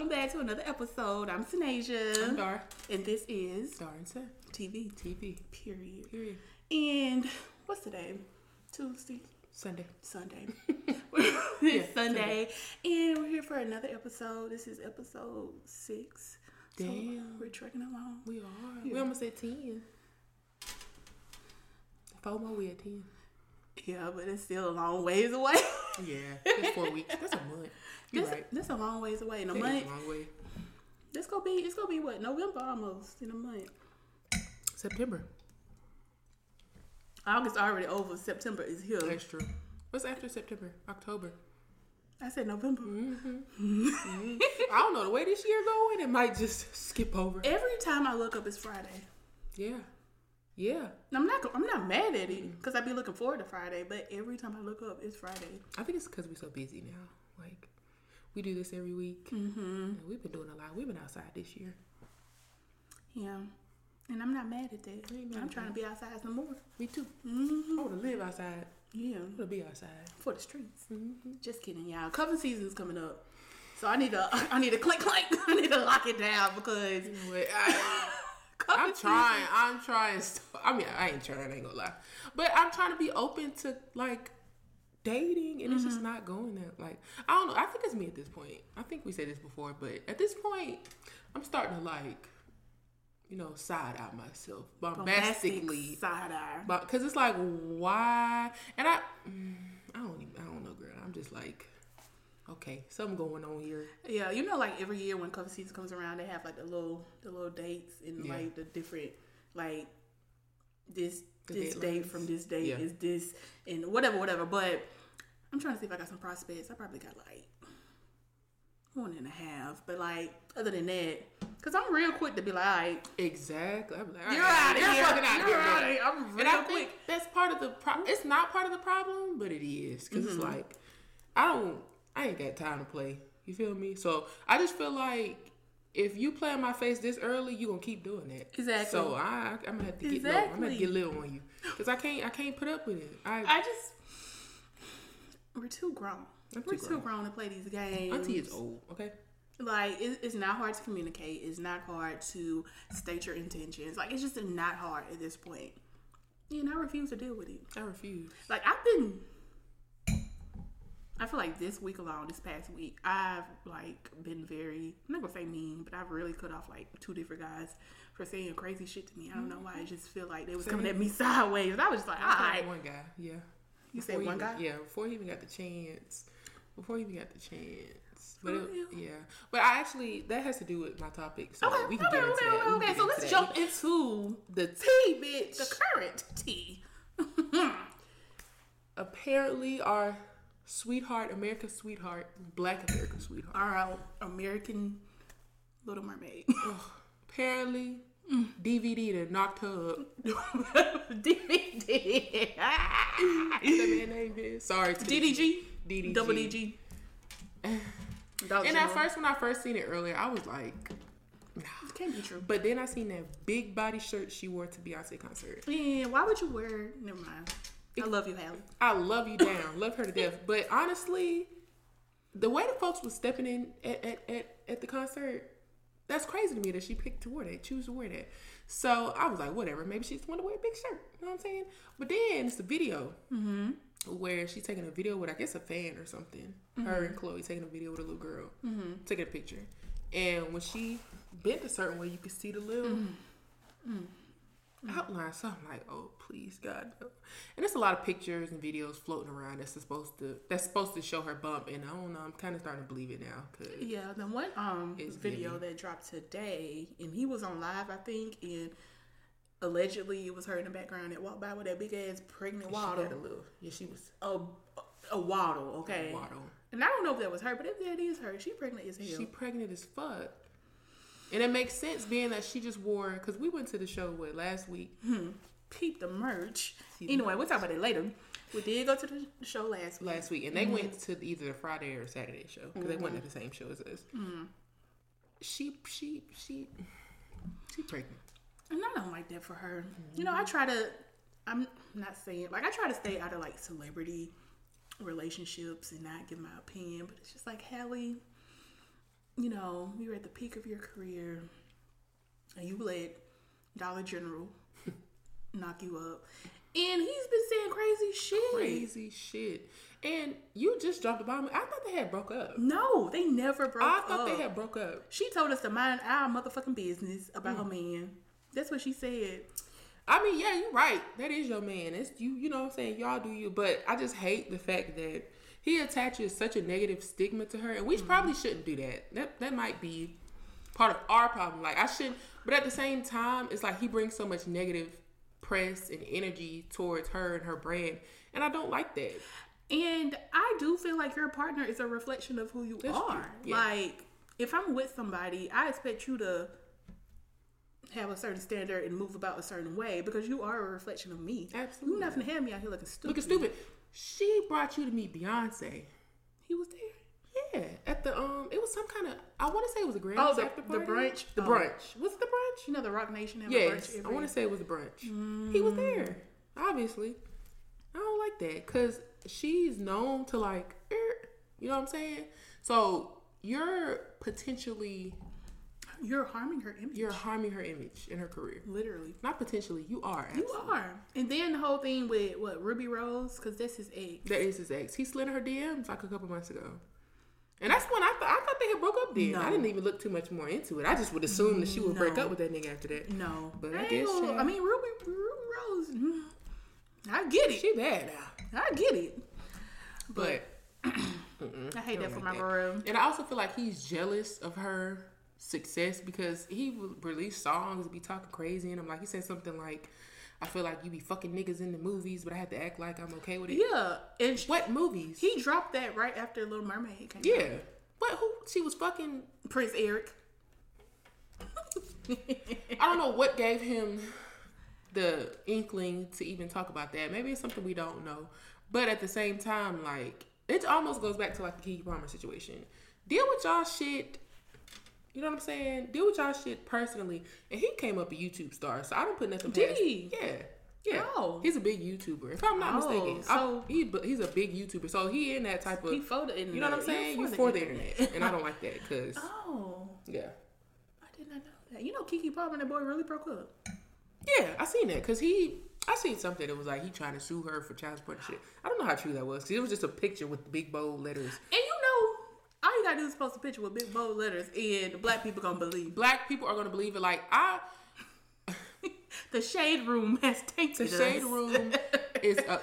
Welcome back to another episode. I'm Sunasia. I'm Dar. And this is Dar and. TV. TV. Period. Period. And what's today? Tuesday. Sunday. Sunday. Yeah, it's Sunday. And we're here for another episode. This is episode six. So Damn. we're trekking along. We are. We almost at 10. Four more, we at 10. Yeah, but it's still a long ways away. Yeah. It's four weeks. That's a month. You're this, right. this a long ways away. In a is month. a long way. This gonna be it's gonna be what November almost in a month. September. August already over. September is here. That's true. What's after September? October. I said November. Mm-hmm. Mm-hmm. I don't know. The way this year going, it might just skip over. Every time I look up, it's Friday. Yeah. Yeah. I'm not. I'm not mad at it because I'd be looking forward to Friday. But every time I look up, it's Friday. I think it's because we're so busy now. Like, we do this every week. Mm-hmm. We've been doing a lot. We've been outside this year. Yeah, and I'm not mad at that. I'm trying to be outside some more. Me too. hmm I want to live outside. Yeah, I want to be outside. for the streets. Just kidding, y'all. Cover season's coming up, so I need to. I need to clink clank. I need to lock it down because You know what? I, cover I'm trying. I'm trying. I mean, I ain't trying. I ain't gonna lie, but I'm trying to be open to like dating, and it's just not going that. Like, I don't know. I think it's me at this point. I think we said this before, but at this point, I'm starting to like, you know, side out myself bombastically. side eye. Because it's like, why? And I, mm, I don't even, I don't know, girl. I'm just like, okay, something going on here. Yeah, you know, like every year when cover season comes around, they have like the little the little dates and Yeah. like the different like this The this deadlines. date from this date Yeah. is this and whatever whatever. But I'm trying to see if I got some prospects. I probably got like one and a half, but like other than that, because I'm real quick to be like, right, Exactly. I'm like, You're outta you're here. fucking out You're here. outta man. here. I'm and real I quick. think that's part of the problem. It's not part of the problem, but it is because Mm-hmm. it's like I don't. I ain't got time to play. You feel me? So I just feel like if you play in my face this early, you gonna keep doing that. Exactly. So I, I'm gonna have to get low. I'm gonna Exactly. get little on you because I can't. I can't put up with it. I, I just we're too grown. I'm we're too too grown. grown to play these games. Auntie is old. Okay. Like it, it's not hard to communicate. It's not hard to state your intentions. Like it's just not hard at this point. And I refuse to deal with it. I refuse. Like I've been. I feel like this week alone, this past week, I've like been very I'm not gonna say mean, but I've really cut off like two different guys for saying crazy shit to me. I don't know why. I mm-hmm. just feel like they was coming at me sideways. And I was just like, all I one guy. Yeah. You said one even- guy? Yeah, before he even got the chance. Before he even got the chance. But oh, it- yeah. But I actually that has to do with my topic. So Okay, we can okay, get into okay, that. okay, okay. So let's that. jump into the tea, bitch. the current tea. Apparently our sweetheart, America's sweetheart, black America's sweetheart. All right, American Little Mermaid. Apparently DVD to knocked her up. DVD. That man name is? Sorry DDG. DDG. Double DG. And at first when I first seen it earlier, I was like, it can't be true. but then I seen that big body shirt she wore to Beyonce concert. Yeah, why would you wear? Never mind. I love you, Halle. I love you down, love her to death. But honestly, the way the folks was stepping in at, at, at, at the concert, that's crazy to me that she picked to wear that, choose to wear that. So I was like, whatever, maybe she just want to wear a big shirt. You know what I'm saying? But then it's the video mm-hmm. where she's taking a video with, I guess, a fan or something. Her mm-hmm. and Chloe taking a video with a little girl, mm-hmm. taking a picture. And when she bent a certain way, you could see the little outline. So I'm like, oh please God, no. And there's a lot of pictures and videos floating around that's supposed to that's supposed to show her bump. And I don't know, I'm kind of starting to believe it now. Cause Yeah, the one um video giving. that dropped today, and he was on live, I think, and allegedly it was her in the background that walked by with that big ass pregnant she got a waddle. little, yeah, she was A, a waddle, okay. A waddle. And I don't know if that was her, but if that is her, she pregnant as hell. she pregnant as fuck. And it makes sense being that she just wore because we went to the show what last week. Hmm. peep the merch. The anyway, we'll talk about it later. We did go to the show last week. Last week, and they went mm-hmm. to either the Friday or Saturday show because they went mm-hmm. to the same show as us. Mm-hmm. She, she, she, she pregnant. And I don't like that for her. You know, I try to. I'm not saying like I try to stay out of like celebrity relationships and not give my opinion, but it's just like Halle, you know, you're at the peak of your career and you let Dollar General knock you up. And he's been saying crazy shit. Crazy shit. And you just dropped the bomb. I thought they had broke up. No, they never broke up. I up. thought they had broke up. She told us to mind our motherfucking business about her mm. man. That's what she said. I mean, yeah, you're right. That is your man. It's you. You know what I'm saying? Y'all do you. But I just hate the fact that he attaches such a negative stigma to her, and we mm-hmm. probably shouldn't do that. That that might be part of our problem. Like I shouldn't. But at the same time, it's like he brings so much negative press and energy towards her and her brand, and I don't like that. And I do feel like your partner is a reflection of who you That's are. yeah. Like, if I'm with somebody, I expect you to have a certain standard and move about a certain way because you are a reflection of me. Absolutely. You're not gonna have me out here looking stupid. Looking stupid. She brought you to meet Beyonce. He was there. Yeah, at the um, it was some kind of. I want to say it was a Grammys Oh, the- after the brunch? The Oh. brunch. Was it the brunch? You know the Roc Nation have Yes, I want to say it was a brunch. He was there, obviously. I don't like that because she's known to like, er, you know what I'm saying. So you're potentially You're harming her image. you're harming her image in her career. literally. Not potentially, you are. You are. And then the whole thing with what Rubi Rose, because that's his ex. That is his ex. He slid her DMs like a couple months ago. And that's when I thought I thought they had broke up then. No. I didn't even look too much more into it. I just would assume that she would break up with that nigga after that. No, But I ain't guess, gonna- I mean Rubi, Rubi Rose. mm, I get it. She bad now. I get it. But I hate that for like my girl. And I also feel like he's jealous of her success because he would release songs and be talking crazy. And I'm like, he said something like, I feel like you be fucking niggas in the movies, but I have to act like I'm okay with it. Yeah, and What movies? he dropped that right after Little Mermaid came. yeah. But who? She was fucking. Prince Eric. I don't know what gave him the inkling to even talk about that. Maybe it's something we don't know. But at the same time, like, it almost goes back to like the Keke Palmer situation. Deal with y'all shit. You know what I'm saying? Deal with y'all shit personally. And he came up a YouTube star, so I don't put nothing Did past. he? Yeah. Yeah. Oh. He's a big YouTuber. If I'm not Oh, mistaken. so- I, he, he, he's a big YouTuber. So he in that type of. He for the internet. you know what I'm saying? You for the internet. And I don't like that because, Oh, yeah. I did not know that. You know, Keke Palmer and that boy really broke up. Yeah, I seen that because he, I seen something that was like he trying to sue her for child support shit. I don't know how true that was 'cause it was just a picture with big bold letters. And you all you gotta do is post a picture with big bold letters, and the black people gonna believe. Black people are gonna believe it. Like I, The shade room has tainted the tainted shade us. room is a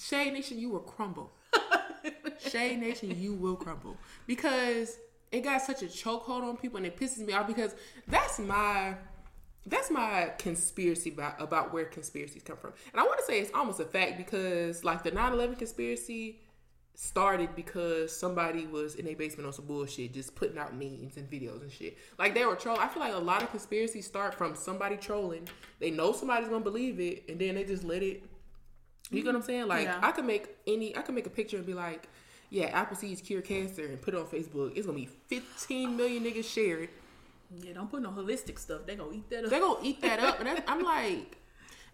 shade nation. You will crumble. Shade Nation, you will crumble because it got such a chokehold on people, and it pisses me off because that's my that's my conspiracy about, about where conspiracies come from. And I want to say it's almost a fact because like the 9/11 conspiracy started because somebody was in a basement on some bullshit just putting out memes and videos and shit. Like they were trolling. I feel like a lot of conspiracies start from somebody trolling. They know somebody's to believe it and then they just let it you know what I'm saying? Like Yeah. I could make any I could make a picture and be like, yeah, apple seeds cure cancer and put it on Facebook. It's gonna be 15 million niggas share it. Yeah, don't put no holistic stuff. They gonna eat that up. They're gonna eat that up, and I'm like,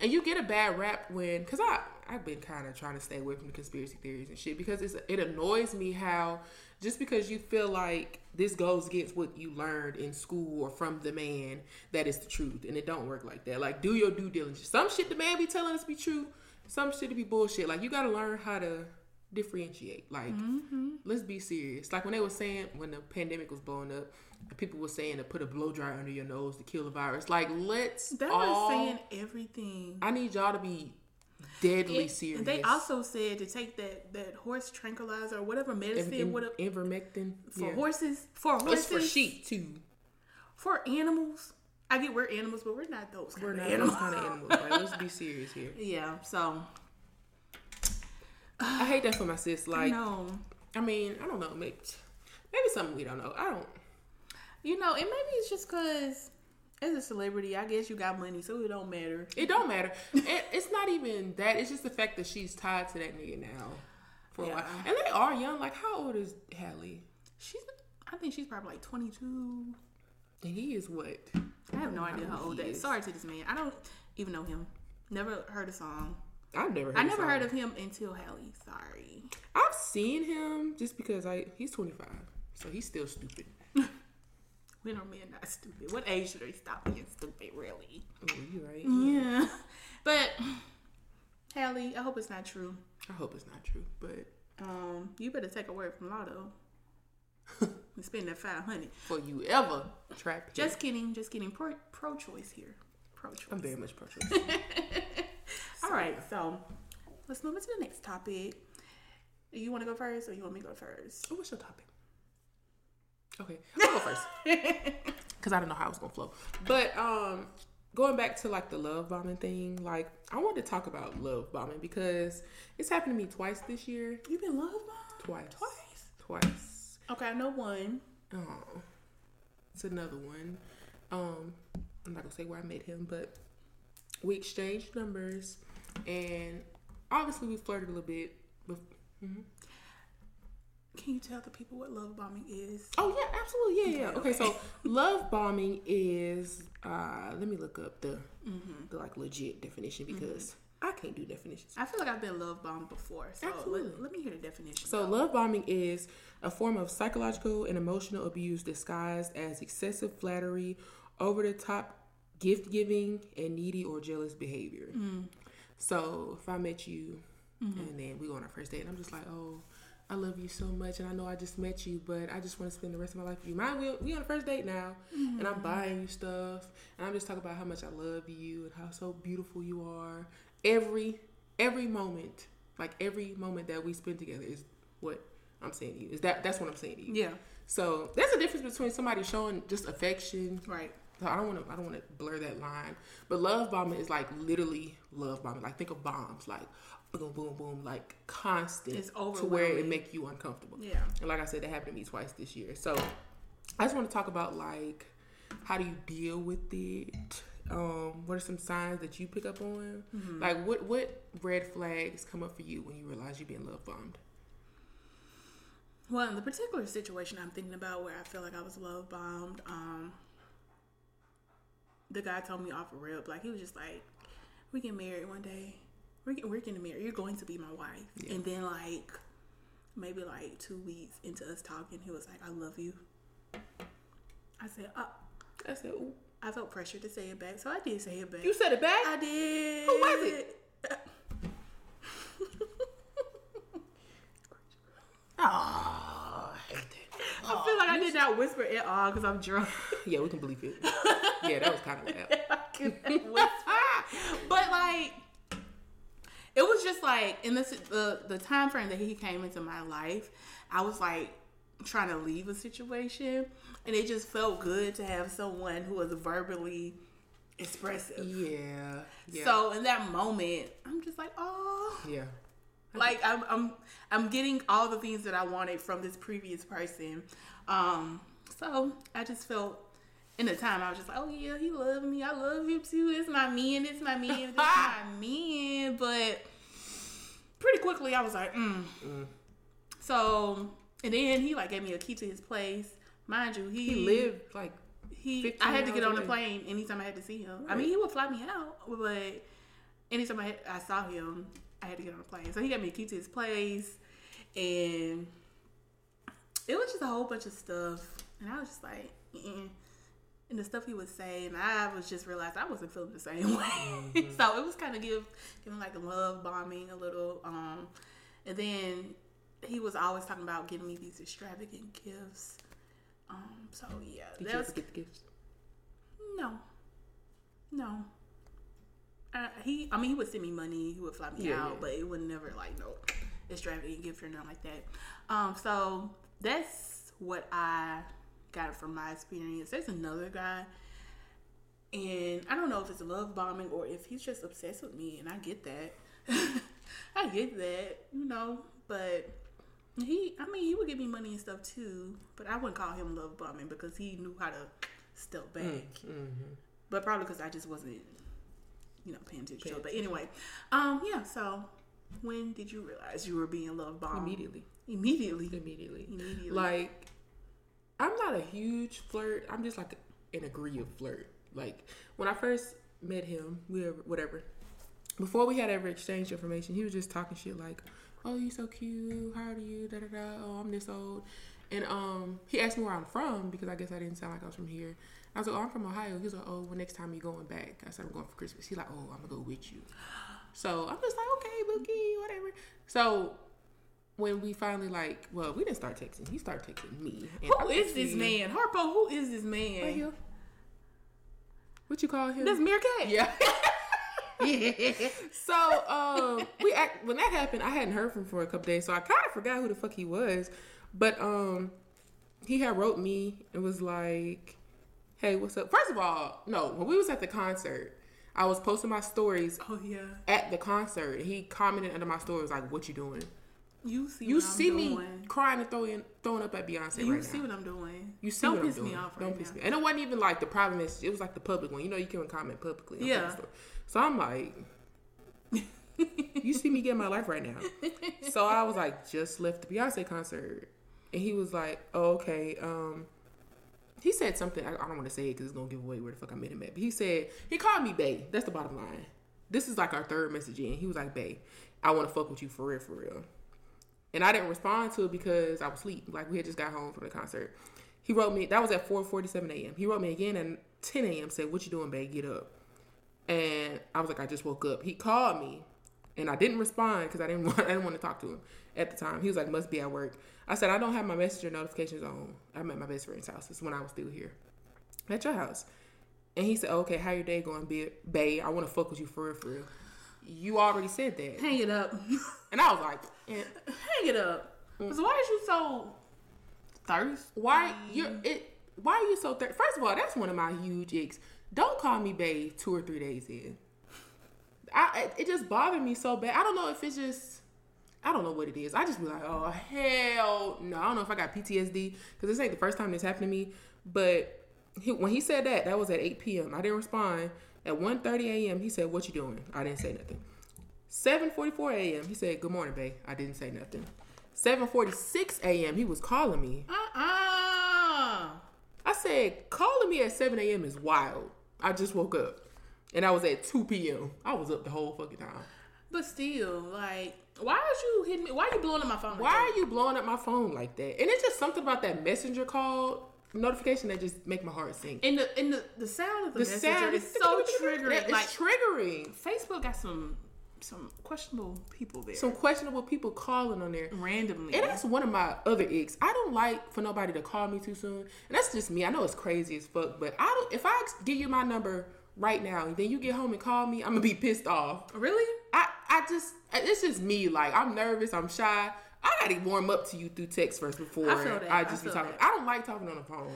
and you get a bad rap when, cause I I've been kind of trying to stay away from the conspiracy theories and shit because it's it annoys me how just because you feel like this goes against what you learned in school or from the man that is the truth, and it don't work like that. Like do your due diligence. Some shit the man be telling us be true, some shit to be bullshit. Like you gotta learn how to differentiate. Like mm-hmm. let's be serious. Like when they were saying when the pandemic was blowing up, people were saying to put a blow dryer under your nose to kill the virus. Like let's They all. were saying everything. I need y'all to be deadly And- serious. and they also said to take that that horse tranquilizer or whatever medicine, In- in- whatever ivermectin for yeah. horses, for It's horses, for sheep too. for animals. I get we're animals, but we're not those kind We're of not animals. those kind of animals. Like let's be serious here. Yeah, so I hate that for my sis. Like no, I mean I don't know maybe maybe something we don't know. I don't. You know, and maybe it's just because as a celebrity, I guess you got money, so it don't matter. It don't matter. it, it's not even that. It's just the fact that she's tied to that nigga now for a while, and they are young. Like how old is Halle? She's, I think she's probably like twenty two. And he is what? I have no idea how old that. is. Sorry to this man. I don't even know him. Never heard a song. I've never. Heard I never song. heard of him until Halle. Sorry. I've seen him just because I he's 25, so he's still stupid. We know men not stupid. What age should they stop being stupid, really? Oh, you right. Yeah. But Halle, I hope it's not true. I hope it's not true, but Um, you better take a word from Lotto. and spend that five hundred. for you ever trap. Just kidding, just kidding. Pro pro choice here. Pro choice. I'm very much pro choice. All right, so let's move into the next topic. You want to go first, or you want me to go first? Oh, what's your topic? Okay, I'll go first because I don't know how it's gonna flow. But um, going back to like the love bombing thing, like I wanted to talk about love bombing because it's happened to me twice this year. You've been love bombed Twice. Twice. Twice. Okay, I know one. Oh, it's another one. Um, I'm not gonna say where I met him, but we exchanged numbers, and obviously we flirted a little bit. Bef- mhm. Can you tell the people what love bombing is? Oh yeah, absolutely, yeah, yeah. Okay, Okay, so love bombing is. uh Let me look up the Mm-hmm. the like legit definition because I can't do definitions. I feel like I've been love bombed before, so Absolutely. let, let me hear the definition. So, love bombing is a form of psychological and emotional abuse disguised as excessive flattery, over the top gift giving, and needy or jealous behavior. So, if I met you and then we go on our first date, and I'm just like, oh, I love you so much, and I know I just met you, but I just want to spend the rest of my life with you. Mind we we on a first date now, and I'm mm-hmm. buying you stuff, and I'm just talking about how much I love you and how so beautiful you are. Every every moment, like every moment that we spend together, is what I'm saying to you. Is that that's what I'm saying to you? yeah, So there's a difference between somebody showing just affection. right. So I don't want to. I don't want to blur that line. But love bombing is like literally love bombing. Like think of bombs, like boom, boom, boom, like constant It's to where it make you uncomfortable. Yeah. And like I said, that happened to me twice this year. So I just want to talk about like how do you deal with it. Um, what are some signs that you pick up on? Mm-hmm. Like what what red flags come up for you when you realize you're being love bombed? Well, in the particular situation I'm thinking about where I feel like I was love bombed, um, the guy told me off a rip, like he was just like, "We get married one day. We're get, we're getting married. You're going to be my wife." And then like maybe like two weeks into us talking, he was like, "I love you." I said, "Uh." I said, Ooh. I felt pressure to say it back, so I did say it back. you said it back. I did. Who was it? Oh, I. I feel like I did not whisper at all because I'm drunk. Yeah, we can believe it. yeah, that was kind of loud. I but like, it was just like in this the the time frame that he came into my life, I was like trying to leave a situation, and it just felt good to have someone who was verbally expressive. Yeah, yeah, So in that moment, I'm just like, oh, yeah. like I'm I'm I'm getting all the things that I wanted from this previous person. Um, so I just felt in the time I was just like, oh yeah, he loved me. I love him too. It's my man. It's my man. It's my man. But pretty quickly I was like, mm. So and then he like gave me a key to his place. Mind you, he, He lived like he I had to get on the plane anytime I had to see him. I mean, he would fly me out, but anytime I, had, I saw him, I had to get on a plane. So he got me a key to his place, and it was just a whole bunch of stuff. And I was just like, eh. And the stuff he would say, and I was just realized I wasn't feeling the same way. Mm-hmm. so it was kind of give giving like a love bombing a little. Um, and then he was always talking about giving me these extravagant gifts. Um, so yeah, Did that you was ever get the gifts? no, no. Uh, he, I mean, he would send me money. He would fly me Yeah, out, yeah. but it would never like no extravagant gift or nothing like that. Um, so that's what I got it from my experience. There's another guy, and I don't know if it's love bombing or if he's just obsessed with me, and I get that. I get that, you know, but he, I mean, he would give me money and stuff too, but I wouldn't call him love bombing because he knew how to step back. Mm-hmm. But probably because I just wasn't, you know, paying attention to it. But anyway, um, yeah. So, when did you realize you were being love bombed? Immediately, Immediately. immediately. Immediately. Like, I'm not a huge flirt. I'm just like an agreeable flirt. Like when I first met him, we were whatever. Before we had ever exchanged information, he was just talking shit like, "Oh, you so cute. How are you? Da da da. Oh, I'm this old." And um, he asked me where I'm from because I guess I didn't sound like I was from here. I was like, "Oh, I'm from Ohio." He was like, "Oh, well, next time you going back?" I said, "I'm going for Christmas." He's like, "Oh, I'm gonna go with you." So I'm just like, "Okay, Bookie, whatever." So when we finally like, well, we didn't start texting. He started texting me. Who is this texted- man? Harpo, who is this man? Right here. What you call him? That's Meerkat. yeah. so um, we act when that happened. I hadn't heard from him for a couple days, so I kind of forgot who the fuck he was. But um, he had wrote me and was like, "Hey, what's up?" First of all, no, when we was at the concert, I was posting my stories Oh yeah. at the concert. He commented under my story was like, "What you doing?" You see You see I'm me crying and throwing throwing up at Beyonce You right see now. what I'm doing. You see Don't what I'm piss doing. me off right Don't now. piss me. And it wasn't even like the private message. It was like the public one. You know, you can comment publicly. on Yeah. story. So I'm like, you see me get my life right now. So I was like, just left the Beyonce concert, and he was like, oh, okay. Um, he said something. I, I don't want to say it because it's gonna give away where the fuck I met him at. But he said he called me Bay. That's the bottom line. This is like our third message in. He was like, Bay, I want to fuck with you for real, for real. And I didn't respond to it because I was asleep. Like we had just got home from the concert. He wrote me. That was at 4:47 a.m. He wrote me again at 10 a.m. Said, "What you doing, babe? Get up." And I was like, "I just woke up." He called me, and I didn't respond because I didn't want. I didn't want to talk to him at the time. He was like, "Must be at work." I said, "I don't have my messenger notifications on. I'm at my best friend's house. It's when I was still here, at your house." And he said, "Okay, how your day going, babe? Babe, I want to fuck with you for real, for real." You already said that, Hang it up. and I was like, Hang it up. Mm. So why is you so thirsty? Why you it? Why are you so thirsty? First of all, that's one of my huge icks. Don't call me babe two or three days in. I it- it just bothered me so bad. I don't know if it's just I don't know what it is. I just be like, oh hell no. I don't know if I got PTSD because this ain't the first time this happened to me. But he, when he said that, that was at 8 p.m. I didn't respond. At 1.30 a.m., he said, "What you doing?" I didn't say nothing. 7:44 a.m. He said, "Good morning, babe." I didn't say nothing. 7:46 a.m. He was calling me. Uh-uh. I said, calling me at 7 a.m. is wild. I just woke up. And I was at 2 p.m. I was up the whole fucking time. But still, like, why are you hitting me? Why are you blowing up my phone? like Why that? are you blowing up my phone like that? And it's just something about that messenger call notification that just make my heart sink. And the and the, the sound of the, The messenger sound is so triggering. It's Like triggering. Facebook got some some questionable people there Some questionable people calling on there. randomly. And that's one of my other icks. I don't like for nobody to call me too soon. And that's just me. I know it's crazy as fuck, but I don't if I give you my number right now and then you get home and call me, I'm gonna be pissed off. really? I, I just it's just me. Like I'm nervous. I'm shy. I gotta warm up to you through text first before I that, I I just be talking. that. I don't like talking on the phone.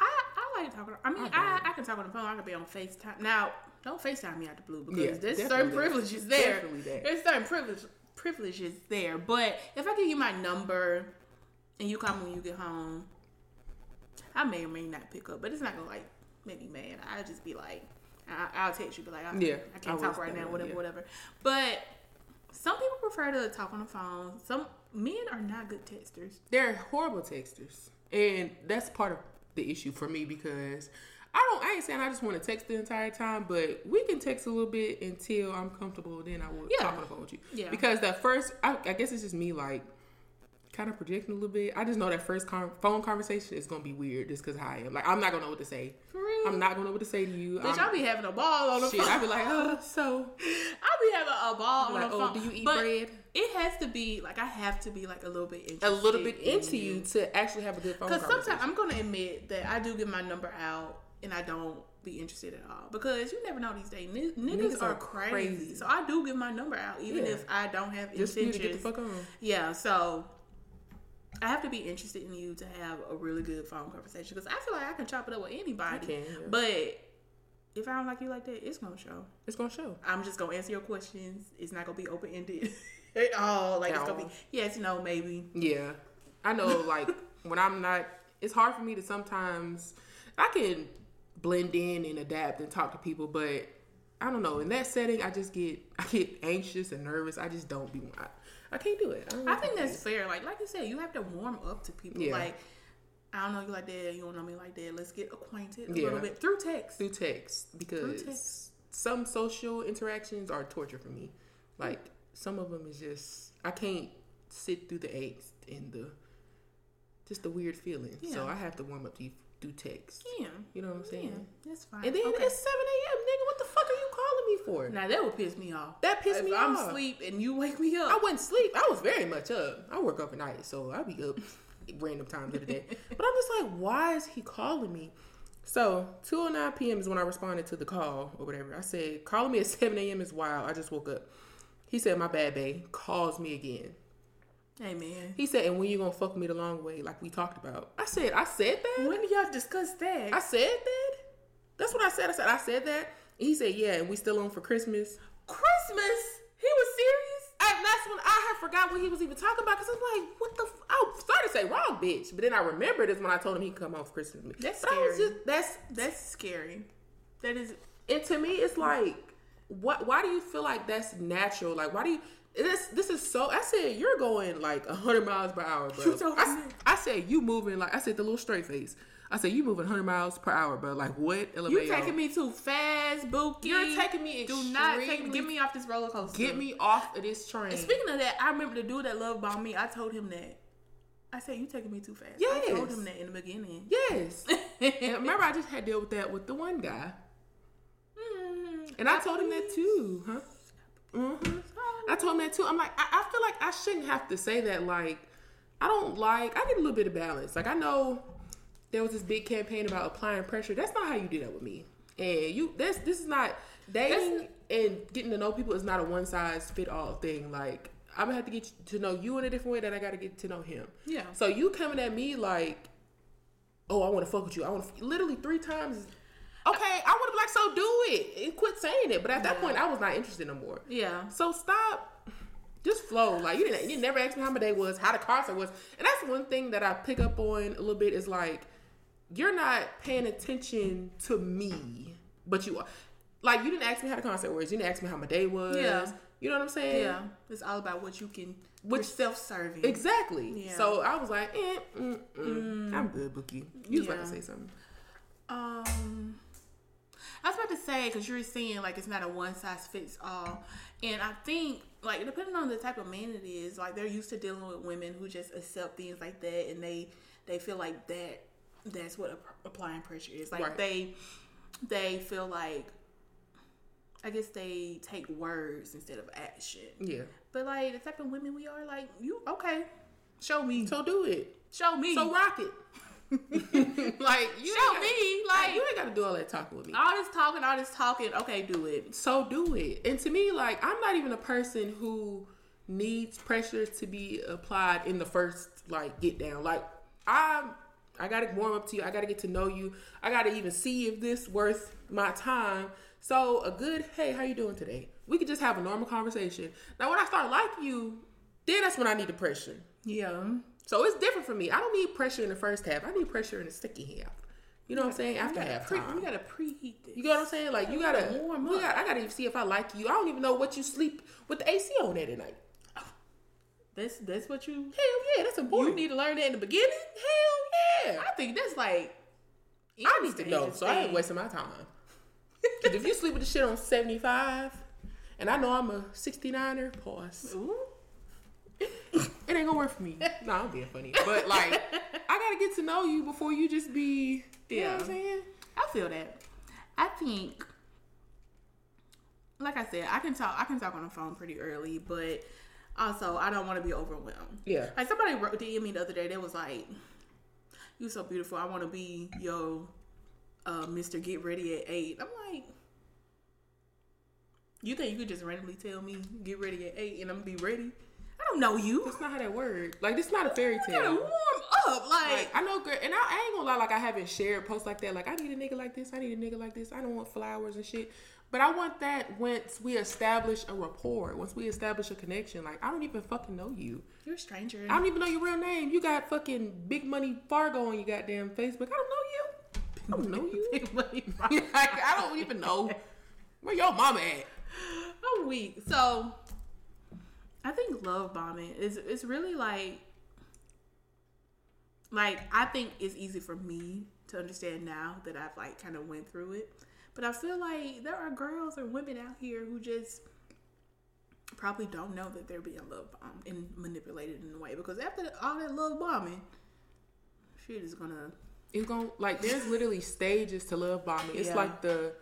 I, I like talking. I mean, I I. I, can talk on the phone. I can be on Facetime. Now, don't Facetime me out the blue because Yeah, there's certain privileges there. That. There's certain privilege privileges there. But if I give you my number and you call me when you get home, I may or may not pick up. But it's not gonna like make me mad. I'll just be like, I, I'll text you, be like, I, Yeah, I I can't was talk right now, whatever, yeah. whatever. But some people prefer to talk on the phone. Some men are not good texters. They're horrible texters, and that's part of the issue for me because I don't. I ain't saying I just want to text the entire time, but we can text a little bit until I'm comfortable. Then I will Yeah. talk on the phone with you. Yeah. Because that first, I, I guess it's just me like kind of projecting a little bit. I just know that first con- phone conversation is gonna be weird just because how I am. Like I'm not gonna know what to say. For real? I'm not gonna know what to say to you. Bitch, I'm- I be having a ball on the shit. phone. I be like, oh, so I'll be having a ball Like, on the oh, phone. do you eat but bread? It has to be like I have to be like a little bit a little bit in into you to actually have a good phone conversation. Because sometimes I'm gonna admit that I do give my number out and I don't be interested at all because you never know these days. N- niggas, Niggas are, crazy. crazy. so I do give my number out even Yeah. if I don't have just intentions. get the fuck on. Yeah, so I have to be interested in you to have a really good phone conversation because I feel like I can chop it up with anybody. can, yeah. But if I don't like you like that, it's gonna show. It's gonna show. I'm just gonna answer your questions. It's not gonna be open ended at all. Like At it's gonna be yes, no, maybe. Yeah, I know. Like when I'm not, it's hard for me to sometimes. I can blend in and adapt and talk to people, but I don't know. In that setting, I just get I get anxious and nervous. I just don't be. I, I can't do it. I, I think that's fair. Like like you said, you have to warm up to people. Yeah. Like I don't know you like that. You don't know me like that. Let's get acquainted a Yeah. little bit through text. through text because text. some social interactions are torture for me. Mm. Like some of them is just I can't sit through the angst and the just the weird feeling. So I have to warm up to you through text. Yeah. You know what I'm saying? Yeah, that's fine. And then Okay. it's 7 a.m., nigga. What the fuck are you calling me for? now that would piss me off. That pissed if me I'm off. asleep and you wake me up. I wouldn't sleep. I was very much up. I work overnight, so I'll be up random times of the day. But I'm just like, why is he calling me? So 2:09 p.m. is when I responded to the call or whatever. I said, calling me at 7 a.m. is wild. I just woke up. He said, my bad, babe. Calls me again. Hey man, He said, and when you gonna fuck me the long way, like we talked about? I said, I said that. when do y'all discuss that? I said that. That's what I said. I said, I said that. And he said, yeah, and we still on for Christmas. Christmas. He was serious. And that's when I had forgot what he was even talking about because I'm like, what the? F-? I started to say wrong, bitch, but then I remembered is when I told him he could come home for Christmas. That's but I was scary. just that's That's scary. That is. and to me it's like, what? Why do you feel like that's natural? Like, why do you? This this is so. I said you're going like hundred miles per hour, bro. You I, I said you moving like I said the little straight face. I said you moving hundred miles per hour, bro. Like what? You LMAO? taking me too fast, Bookie. You're taking me Do not take get me off this roller coaster. Get me off of this train. And speaking of that, I remember the dude that loved bombed me. I told him that. I said you taking me too fast. I told him that in the beginning. yes. Remember, I just had to deal with that with the one guy. Mm, And I told him that too, huh? hmm I told him that too. I'm like, I, I feel like I shouldn't have to say that. Like, I don't like. I need a little bit of balance. Like, I know there was this big campaign about applying pressure. That's not how you do that with me. And you, this, this is not dating and getting to know people is not a one size fit all thing. Like, I'm gonna have to get to know you in a different way that I got to get to know him. Yeah. So you coming at me like, oh, I want to fuck with you. I want to literally three times. Okay, I would have like so do it and quit saying it. But at that Yeah. point, I was not interested no more. Yeah. So stop. Just flow. Like you didn't. You never asked me how my day was, how the concert was, and that's one thing that I pick up on a little bit is like, you're not paying attention to me, but you are. Like you didn't ask me how the concert was. You didn't ask me how my day was. Yeah. You know what I'm saying? Yeah. It's all about what you can. Which- self-serving. Exactly. Yeah. So I was like, eh, mm, mm. I'm good, Bookie. You was about to say something. Um, I was about to say because you're saying like it's not a one size fits all, and I think like depending on the type of man it is, like they're used to dealing with women who just accept things like that, and they they feel like that that's what app- applying pressure is. Like Right. they they feel like I guess they take words instead of action. Yeah. But like the type of women we are, like you okay, show me, So do it. show me, So rock it. like you Show me, like- you ain't got to do all that talking with me. all this talking, all this talking. Okay, do it. So do it. And to me, like I'm not even a person who needs pressure to be applied in the first like get down. Like I I gotta warm up to you. I gotta get to know you. I gotta even see if this worth my time. So a good hey, how you doing today? We could just have a normal conversation. Now when I start liking you, then that's when I need the pressure. Yeah. So it's different for me. I don't need pressure in the first half. I need pressure in the second half. You know what I'm saying? After gotta, half pre- time. we gotta preheat this. You know what I'm saying? Like you gotta warm up. got, I gotta even see if I like you. I don't even know what you sleep with the AC on at night. That's that's what you Hell yeah, that's important. you need to learn that in the beginning. Hell yeah. I think that's like I need to know, so I ain't wasting my time. Cause if you sleep with the shit on 75, and I know I'm a 69er, pause. Ooh. It ain't gonna work for me. no, I'm being funny. But like, I gotta get to know you before you just be. You know what I'm saying? I feel that. I think, like I said, I can talk. I can talk on the phone pretty early, but also I don't want to be overwhelmed. Yeah. Like somebody wrote DM me the other day. they was like, "You so beautiful. I want to be your uh, Mister Get Ready at 8. I'm like, you think you could just randomly tell me get ready at eight and I'm gonna be ready? I don't know you. That's not how that works. Like, this not a fairy tale. You gotta warm up, like, Like I know, girl, and I, I ain't gonna lie. Like I haven't shared posts like that. Like I need a nigga like this. I need a nigga like this. I don't want flowers and shit. But I want that once we establish a rapport, once we establish a connection. Like I don't even fucking know you. you're a stranger. I don't even know your real name. You got fucking big money Fargo on your goddamn Facebook. I don't know you. I don't know you. Big money. like I don't even know where your mama at. I'm weak. So I think love bombing is it's really like like I think it's easy for me to understand now that I've like kind of went through it. But I feel like there are girls or women out here who just probably don't know that they're being love bombed and manipulated in a way because after all that love bombing, shit is gonna. It's to like there's literally stages to love bombing. It's Yeah. like the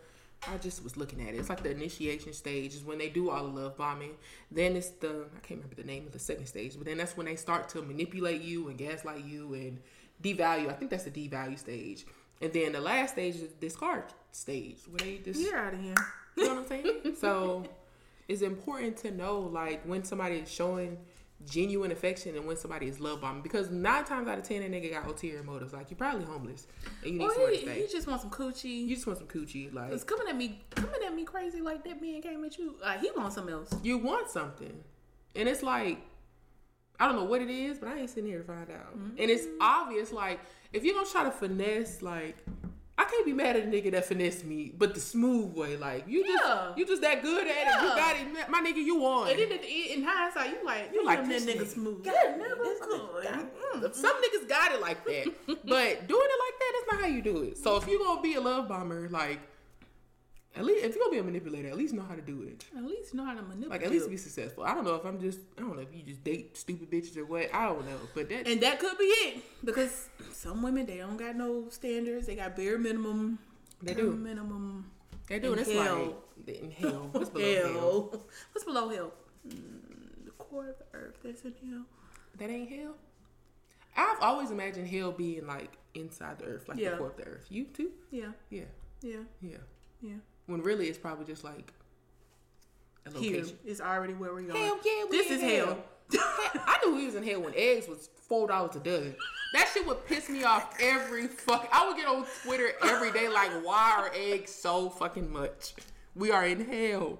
I just was looking at it. It's like the initiation stage is when they do all the love bombing. Then it's the I can't remember the name of the second stage, but then that's when they start to manipulate you and gaslight you and devalue. I think that's the devalue stage. And then the last stage is the discard stage where they just You're out of here. You know what I'm saying? so it's important to know like when somebody is showing genuine affection and when somebody is love bombing because nine times out of ten that nigga got ulterior motives. Like you're probably homeless and you need Or he, to stay. he just wants some coochie. You just want some coochie. Like It's coming at me, coming at me crazy like that man came at you. Like he wants something else. you want something, and it's like I don't know what it is, but I ain't sitting here to find out. And it's mm-hmm. obvious. Like if you're gonna try to finesse, like I can't be mad at a nigga that finessed me, but the smooth way. Like you just Yeah. you just that good at it. You got it, my nigga. You won. And then at the, in hindsight, you like you You like this nigga nigga. smooth. God, That nigga, nigga this good. nigga Mm. Some niggas got it like that, but doing it like that, that's not how you do it. So if you're gonna be a love bomber, like at least if you're gonna be a manipulator, at least know how to do it. At least know how to manipulate. Like at least be successful. I don't know if I'm just I don't know if you just date stupid bitches or what. I don't know, but that and that could be it because some women they don't got no standards. They got bare minimum. They bare do. minimum. they do. And it's hell. like in hell. What's below hell. hell? What's below hell? Mm, the core of the earth. That's in hell. That ain't hell. I've always imagined hell being like inside the earth, like Yeah. the core of the earth. You too? Yeah. Yeah, Yeah. yeah. Yeah. When really it's probably just like a Here location. is already where we're going. Hell yeah, we This in is hell. I knew we was in hell when eggs was four dollars a dozen. That shit would piss me off every fuck. I would get on Twitter every day like, why are eggs so fucking much? We are in hell.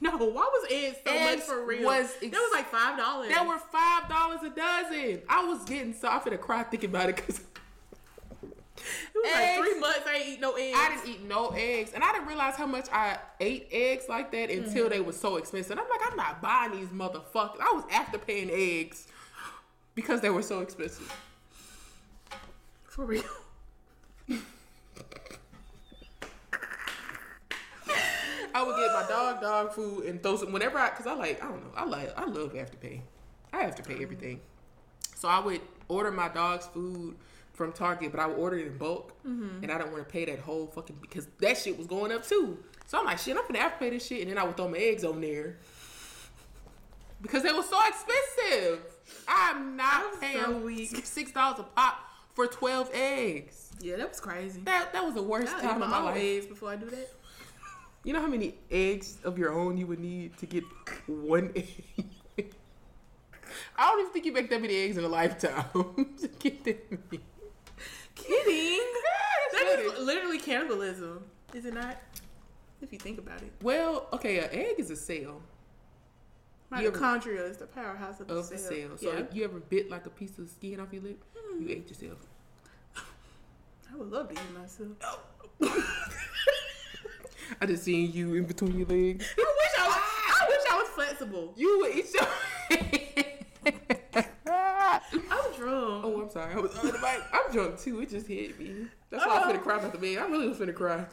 No, why was eggs so Eggs much for real? was that was like five dollars. That were five dollars a dozen. I was getting so I finna cry thinking about it because it was like three months. I ain't eat no eggs. I didn't eat no eggs, and I didn't realize how much I ate eggs like that until Mm-hmm. they were so expensive. I'm like, I'm not buying these motherfuckers. I was after paying eggs because they were so expensive. for real. I would get my dog dog food and throw some whenever I because I like I don't know I like I love afterpay. I have to pay everything, so I would order my dog's food from Target, but I would order it in bulk, and I don't want to pay that whole fucking because that shit was going up too. So I'm like, shit, I'm gonna afterpay this shit, and then I would throw my eggs on there because they were so expensive. I'm not I'm paying so six dollars a pop for twelve eggs. Yeah, that was crazy. That that was the worst I eat time my of my own life. eggs before I do that. You know how many eggs of your own you would need to get one egg? I don't even think you make that many eggs in a lifetime to get that many. Kidding. that is literally cannibalism, is it not? If you think about it, Well, okay, an egg is a cell You ever- mitochondria is the powerhouse of the of cell. the cell. So yeah, if you ever bit like a piece of skin off your lip, you hmm. ate yourself. I would love to eat myself. I just seen you in between your legs. I wish I was. I wish I was flexible. You would eat your. Drunk. oh, I'm sorry. I was on the mic. I'm drunk too. It just hit me. That's why I was finna cry about the bed. I really was finna cry.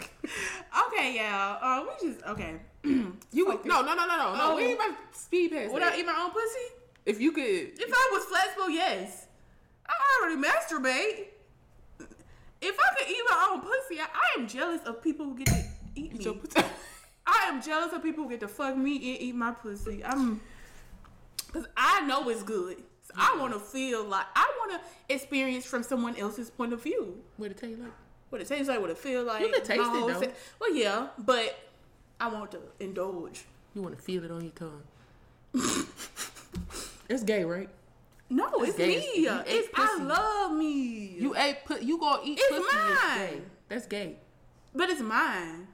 Okay, y'all. Uh, we just okay. You would no no no no no no. Oh. We ain't about speed past Would that. I eat my own pussy? If you could, If I was flexible, yes. I already masturbate. If I could eat my own pussy, I, I am jealous of people who get to eat me. I am jealous of people who get to fuck me and eat my pussy. I'm, cause I know it's good. I want to feel like I want to experience from someone else's point of view. What it taste like? What it tastes like, what it feel like. You can taste it, though. well, yeah, but I want to indulge. You want to feel it on your tongue. it's gay, right? No, it's gay. me. It's I love me. You ate put. You gonna eat It's pussy? It's mine. gay. That's gay. but it's mine.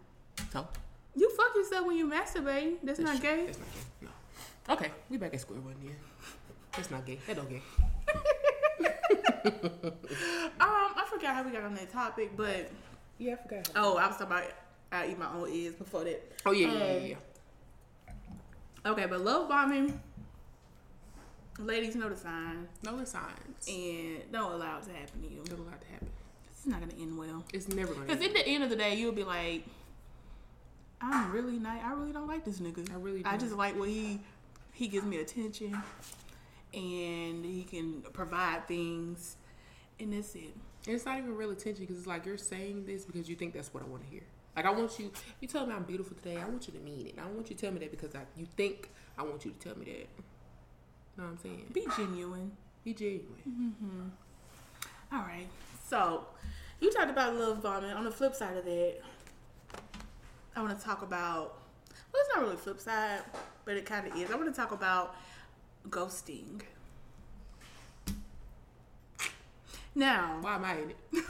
So You fuck yourself when you masturbate. That's, not gay. That's not gay. No. Okay, we back at square one. Yeah, that's not gay. That don't gay. Um, I forgot how we got on that topic, but Yeah, I forgot. oh, I was talking about I eat my own eggs before that. Oh yeah, yeah, yeah, Um, yeah. Okay, but love bombing, ladies know the sign No the signs. and don't allow it to happen to you. Don't allow it to happen. It's not gonna end well. It's never gonna. Because at the end of the day, you'll be like, I'm really not. I really don't like this nigga. I really I don't. just like what he he gives me attention and he can provide things, and that's it. And it's not even real attention because it's like you're saying this because you think that's what I want to hear. Like I want you, you tell me I'm beautiful today. I want you to mean it. I don't want you to tell me that because I, you think I want you to tell me that. You know what I'm saying? Be genuine. Be genuine. Mm-hmm. All right. So, you talked about love bombing. On the flip side of that, I want to talk about. Well, it's not really flip side, but it kind of is. I want to talk about ghosting. Now, Why am I in it?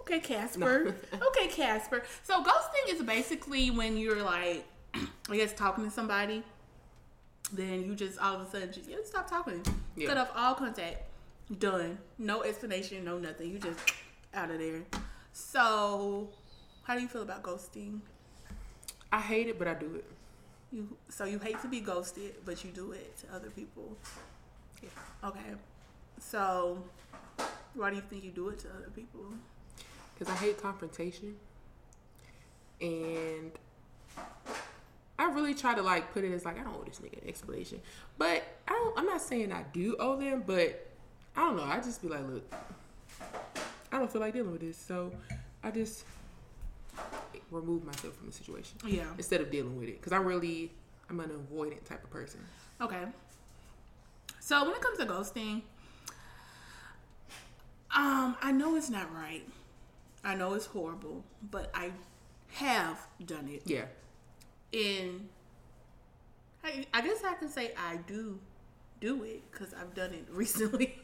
okay, Casper. okay, Casper. So, ghosting is basically when you're like, I guess, talking to somebody, then you just all of a sudden just, you stop talking, Yeah. cut off all contact, done. No explanation, no nothing. You just out of there. So, how do you feel about ghosting? I hate it, but I do it. You so you hate to be ghosted, but you do it to other people. Yeah. Okay. So, why do you think you do it to other people? Because I hate confrontation. And I really try to like put it as like I don't owe this nigga an explanation. But I don't I'm not saying I do owe them, but I don't know. I just be like, look, I don't feel like dealing with this. So I just remove myself from the situation Yeah. instead of dealing with it. Because I'm really I'm an avoidant type of person. Okay. So when it comes to ghosting, um, I know it's not right. I know it's horrible, but I have done it. Yeah. And I, I guess I can say I do do it because I've done it recently.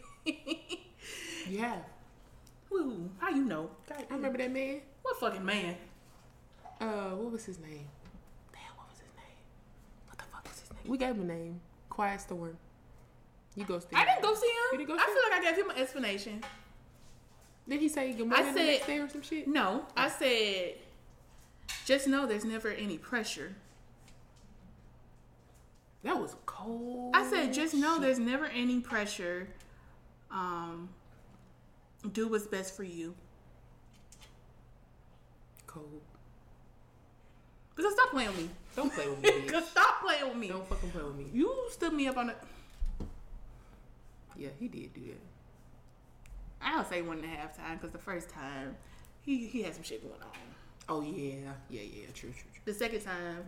Yeah. Woo, how you know? God, I remember that man. what fucking man? Uh, what was his name? Damn, what was his name? What the fuck was his name? We gave him a name. Quiet Storm. You ghosted. I him. didn't go see You him. didn't go I see feel like I gave him an explanation. Did he say good morning said- next day or some shit? No, I said, just know there's never any pressure. That was cold. I said, just know there's never any pressure. Um, do what's best for you. cold. Because stop playing with me. Don't play with me. Because bitch. stop playing with me. Don't fucking play with me. You stood me up on the. Yeah, he did do that. I'll say one and a half time because the first time he he had some shit going on. Oh yeah, yeah, yeah. True, true, true. The second time,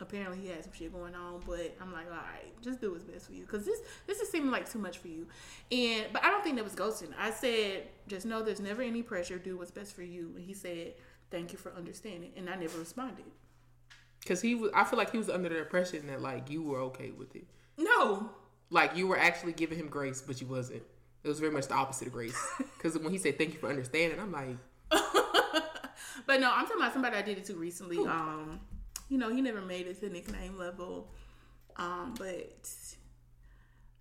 apparently he had some shit going on, but I'm like, all right, just do what's best for you because this this is seeming like too much for you. And but I don't think that was ghosting. I said, just know there's never any pressure. Do what's best for you. And he said, thank you for understanding, and I never responded. Cause he was. I feel like he was under the impression that like you were okay with it. No, Like you were actually giving him grace, but you wasn't. It was very much the opposite of grace. Cause when he said thank you for understanding, I'm like, but no, I'm talking about somebody I did it to recently. Um, you know, he never made it to nickname level. Um, but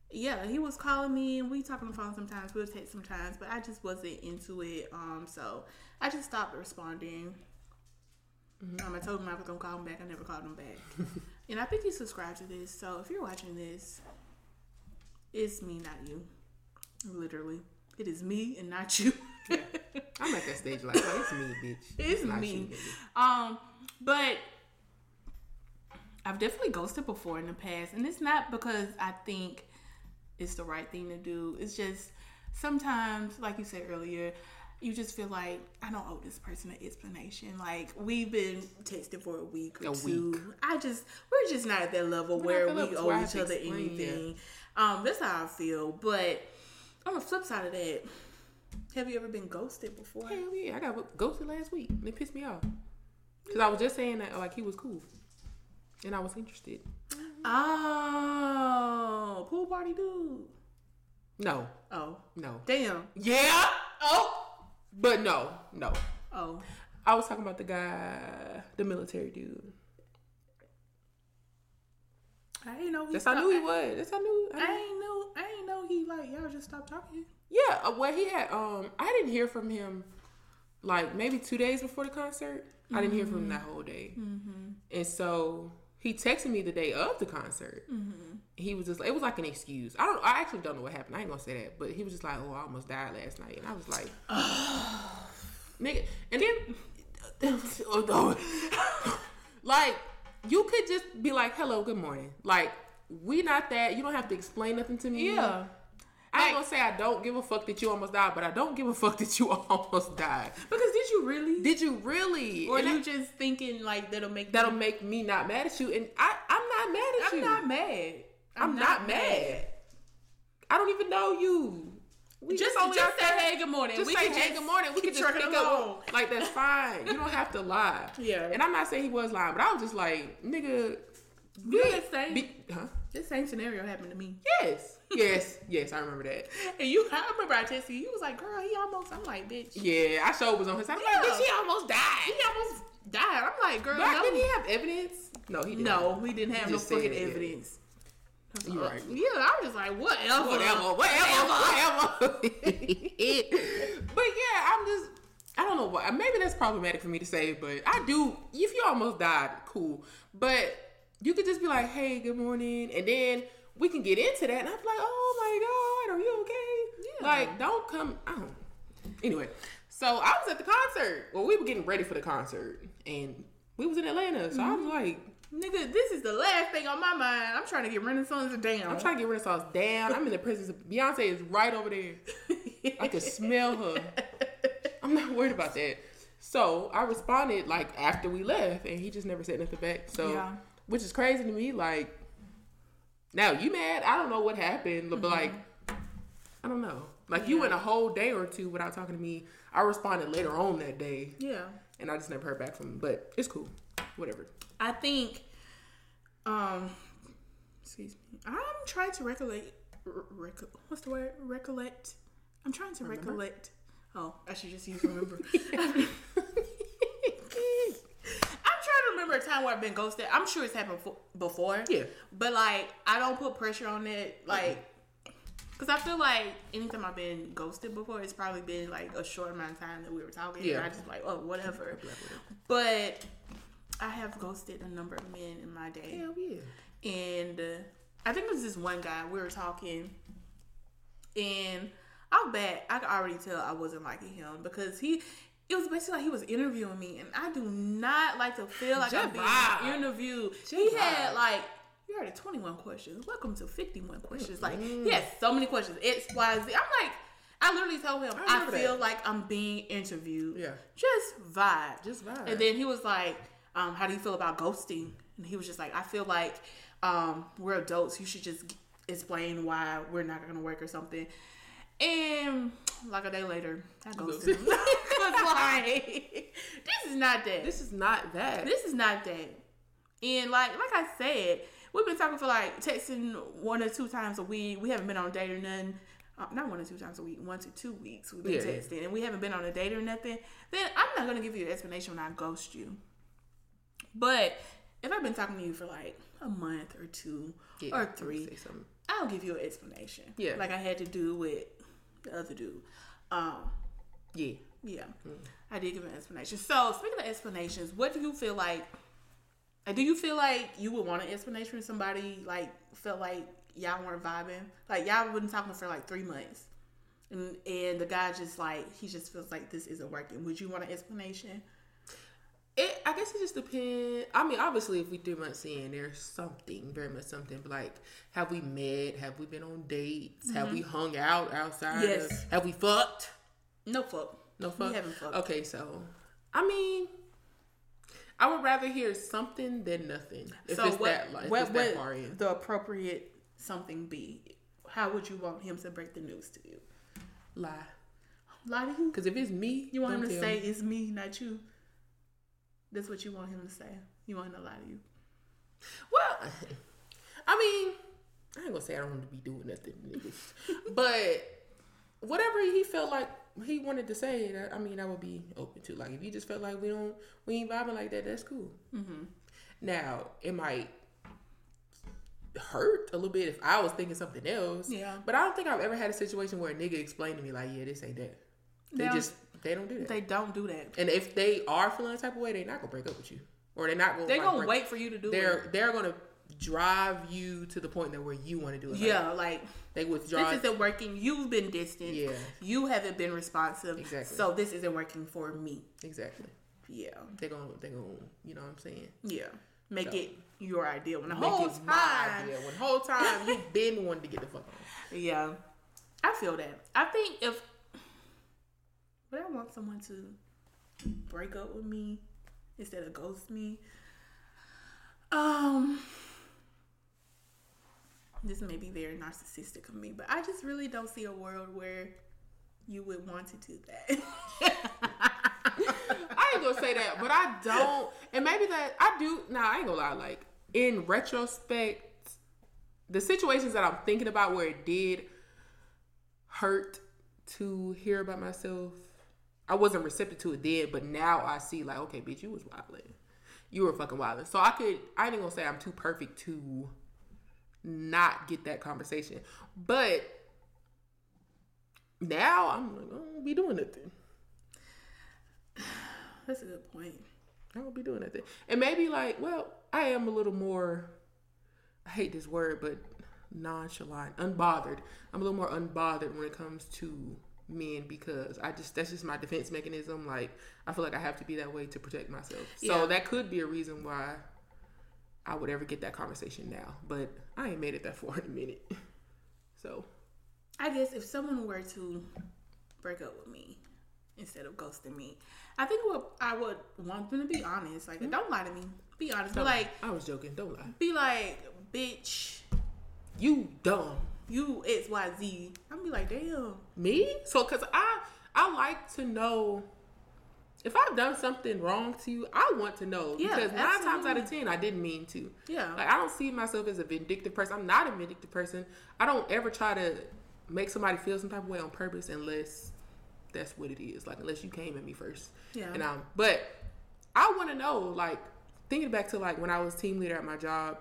yeah, he was calling me and we talk on the phone sometimes. We'll text sometimes, but I just wasn't into it. Um, so I just stopped responding. Um, I told him I was gonna call him back. I never called him back. and I think he subscribed to this. So if you're watching this, it's me, not you. Literally, it is me and not you. I'm at that stage like, like it's me, bitch. It's not me. you. Um, but I've definitely ghosted before in the past, and it's not because I think it's the right thing to do. It's just sometimes, like you said earlier, you just feel like I don't owe this person an explanation. Like we've been texting for a week or A two. week. I just we're just not at that level not where we owe each other explain, anything. Um, that's how I feel. But on the flip side of that, have you ever been ghosted before? Hell yeah, I got ghosted last week. And it pissed me off. Cause I was just saying that like he was cool, and I was interested. Oh, pool party dude. No, Oh, no. damn. Yeah, Oh, but no, no. oh. I was talking about the guy, the military dude. I didn't know he. That's how I knew he was. That's how I knew. I I ain't know. I ain't know he like y'all just stopped talking. Yeah, uh, well, he had. Um, I didn't hear from him like maybe two days before the concert. I didn't hear from him that whole day, and so he texted me the day of the concert. He was just. It was like an excuse. I don't. I actually don't know what happened. I ain't gonna say that, but he was just like, "Oh, I almost died last night," and I was like, "Nigga," and then. oh like you could just be like, "Hello, good morning." Like we not that. You don't have to explain nothing to me. Yeah. I ain't gonna say I don't give a fuck that you almost died, but I don't give a fuck that you almost died. Because did you really? Did you really? or And you that- just thinking like that'll make that'll make me not mad at you, and I I'm not mad at you. I'm you. not mad. I'm, not, mad. I don't even know you. We Just, only just say hey, good morning. Just we say can hey, good morning. We can just pick up. Like that's fine. You don't have to lie. Yeah. And I'm not saying he was lying, but I was just like, nigga. Be- huh? This same scenario happened to me. Yes. Yes. Yes. I remember that. And you, I remember I texted you. You was like, "Girl, he almost." I'm like, "Bitch, Yeah. I showed was on his side. I'm Yeah. like, bitch, he almost died." he almost died." I'm like, "Girl, But no, didn't he have evidence? No, he didn't. no, we didn't have no just said fucking it, yeah. evidence." You right. Uh, yeah, I was just like, "Whatever, whatever, whatever, whatever. but yeah, I'm just, I don't know what. Maybe that's problematic for me to say, but I do. If you almost died, cool. But you could just be like, "Hey, good morning," and then we can get into that, and I'm like, "Oh my god, are you okay?" Yeah. Like, don't come. I don't. Anyway, so I was at the concert. Well, we were getting ready for the concert, and we was in Atlanta, so I was mm-hmm. like. Nigga, this is the last thing on my mind. I'm trying to get Renaissance down. I'm trying to get Renaissance down. I'm in the presence of Beyonce is right over there. I can smell her. I'm not worried about that. So I responded like after we left, and he just never said nothing back. So, Yeah. which is crazy to me. Like, now you mad? I don't know what happened, but like, I don't know. Like you went a whole day or two without talking to me. I responded later on that day, yeah. and I just never heard back from him. But it's cool. Whatever. I think, um, excuse me. I'm trying to recollect. Rec- what's the word? Recollect. I'm trying to recollect. Oh, I should just use remember. To remember a time where I've been ghosted. I'm sure it's happened fo- before. Yeah. But like, I don't put pressure on it. Like, because I feel like anytime I've been ghosted before, it's probably been like a short amount of time that we were talking. Yeah. And I just like, oh, whatever. But I have ghosted a number of men in my day. Hell yeah. And uh, I think it was this one guy, we were talking. And I'll bet I could already tell I wasn't liking him because he. It was basically like he was interviewing me, and I do not like to feel like I'm being vibe. interviewed. Just he had like you heard 21 questions. Welcome to 51 questions. Like he had so many questions. X, Y, Z. I'm like, I literally told him I I, feel that. like I'm being interviewed. Yeah. Just vibe. Just vibe. And then he was like, um, "How do you feel about ghosting?" And he was just like, "I feel like um, we're adults. You should just explain why we're not gonna work or something." And like a day later, I ghosted him. Like, this is not that. This is not that. This is not that. And like like I said, we've been talking for like texting one or two times a week. We haven't been on a date or nothing. Uh, not one or two times a week, one to two weeks we've been Yeah. texting, and we haven't been on a date or nothing. Then I'm not gonna give you an explanation when I ghost you. But if I've been talking to you for like a month or two Yeah, or three. I'll give you an explanation. Yeah. like I had to do with the other dude. Um, Yeah. Yeah, I did give an explanation. So speaking of explanations, what do you feel like? Do you feel like you would want an explanation from somebody like felt like y'all weren't vibing, like y'all been talking for like three months, and and the guy just like he just feels like this isn't working. Would you want an explanation? It, I guess it just depends. I mean, obviously, if we three months in, there's something, very much something. But like, have we met? Have we been on dates? Have we hung out outside? Mm-hmm. Yes. of- have we fucked? No fuck. No fuck. We haven't fucked. Okay, so I mean, I would rather hear something than nothing. If so it's what? that, if what it's that would far in. the appropriate something be? How would you want him to break the news to you? Lie. Lie to you? Because if it's me, You want him to say me. it's me, not you. That's what you want him to say. You want him to lie to you. Well, I mean, I ain't gonna say I don't want to be doing nothing, niggas. but whatever he felt like he wanted to say, that, I mean, I would be open to. Like, if you just felt like we don't, we ain't vibing like that, that's cool. Mm-hmm. Now, it might hurt a little bit if I was thinking something else. Yeah. But I don't think I've ever had a situation where a nigga explained to me like, yeah, this ain't that. They just they don't do that. They don't do that. and if they are feeling a type of way, they're not gonna break up with you, or they're not gonna. They're like, gonna wait for you to do They're it. they're gonna drive you to the point that where you want to do it. Like, Yeah, like they withdraw. this isn't working. You've been distant. Yeah. You haven't been responsive. Exactly. So this isn't working for me. exactly. Yeah. They're gonna they're gonna you know what I'm saying. Yeah. make No. it your idea. When the Make whole it my time, idea. When the whole time you've been wanting to get the fuck on. yeah, I feel that. I think if would I want someone to break up with me instead of ghost me, um, this may be very narcissistic of me, but I just really don't see a world where you would want to do that. I ain't gonna say that, but I don't. And maybe that I do. Nah, I ain't gonna lie. Like in retrospect, the situations that I'm thinking about where it did hurt to hear about myself, I wasn't receptive to it then. But now I see, like, okay, bitch, you was wilding. You were fucking wilding. So I could. I ain't gonna say I'm too perfect to not get that conversation, but now I'm like, I don't be doing nothing. That's a good point. I won't be doing nothing. And maybe like, well, I am a little more I hate this word, but nonchalant, unbothered. I'm a little more unbothered when it comes to men because I just that's just my defense mechanism. Like I feel like I have to be that way to protect myself. So that could be a reason why I would ever get that conversation now. But I ain't made it that far in a minute. So I guess if someone were to break up with me instead of ghosting me, I think what I would want them to be honest. Like, hmm? don't lie to me. Be honest. Be like, I was joking, don't lie. be like, bitch, You dumb. you X Y Z. I'm be like, damn. Me? So, cause I I like to know if I've done something wrong to you. I want to know Yeah, because nine times out of ten, I didn't mean to. Yeah. Like I don't see myself as a vindictive person. I'm not a vindictive person. I don't ever try to make somebody feel some type of way on purpose unless that's what it is. Like unless you came at me first. Yeah. And um, but I want to know. Like thinking back to like when I was team leader at my job.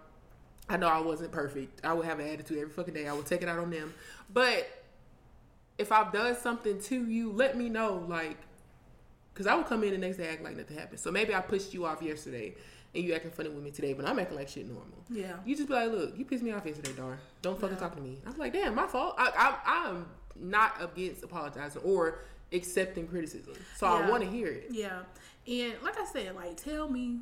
I know I wasn't perfect. I would have an attitude every fucking day. I would take it out on them. But if I've done something to you, let me know. Like, because I would come in the next day act like nothing happened. So maybe I pushed you off yesterday and you acting funny with me today, but I'm acting like shit normal. Yeah. You just be like, look, you pissed me off yesterday, darn. Don't fucking Yeah. talk to me. I'm like, damn, my fault. I, I, I'm not against apologizing or accepting criticism. So I want to hear it. Yeah. And like I said, like tell me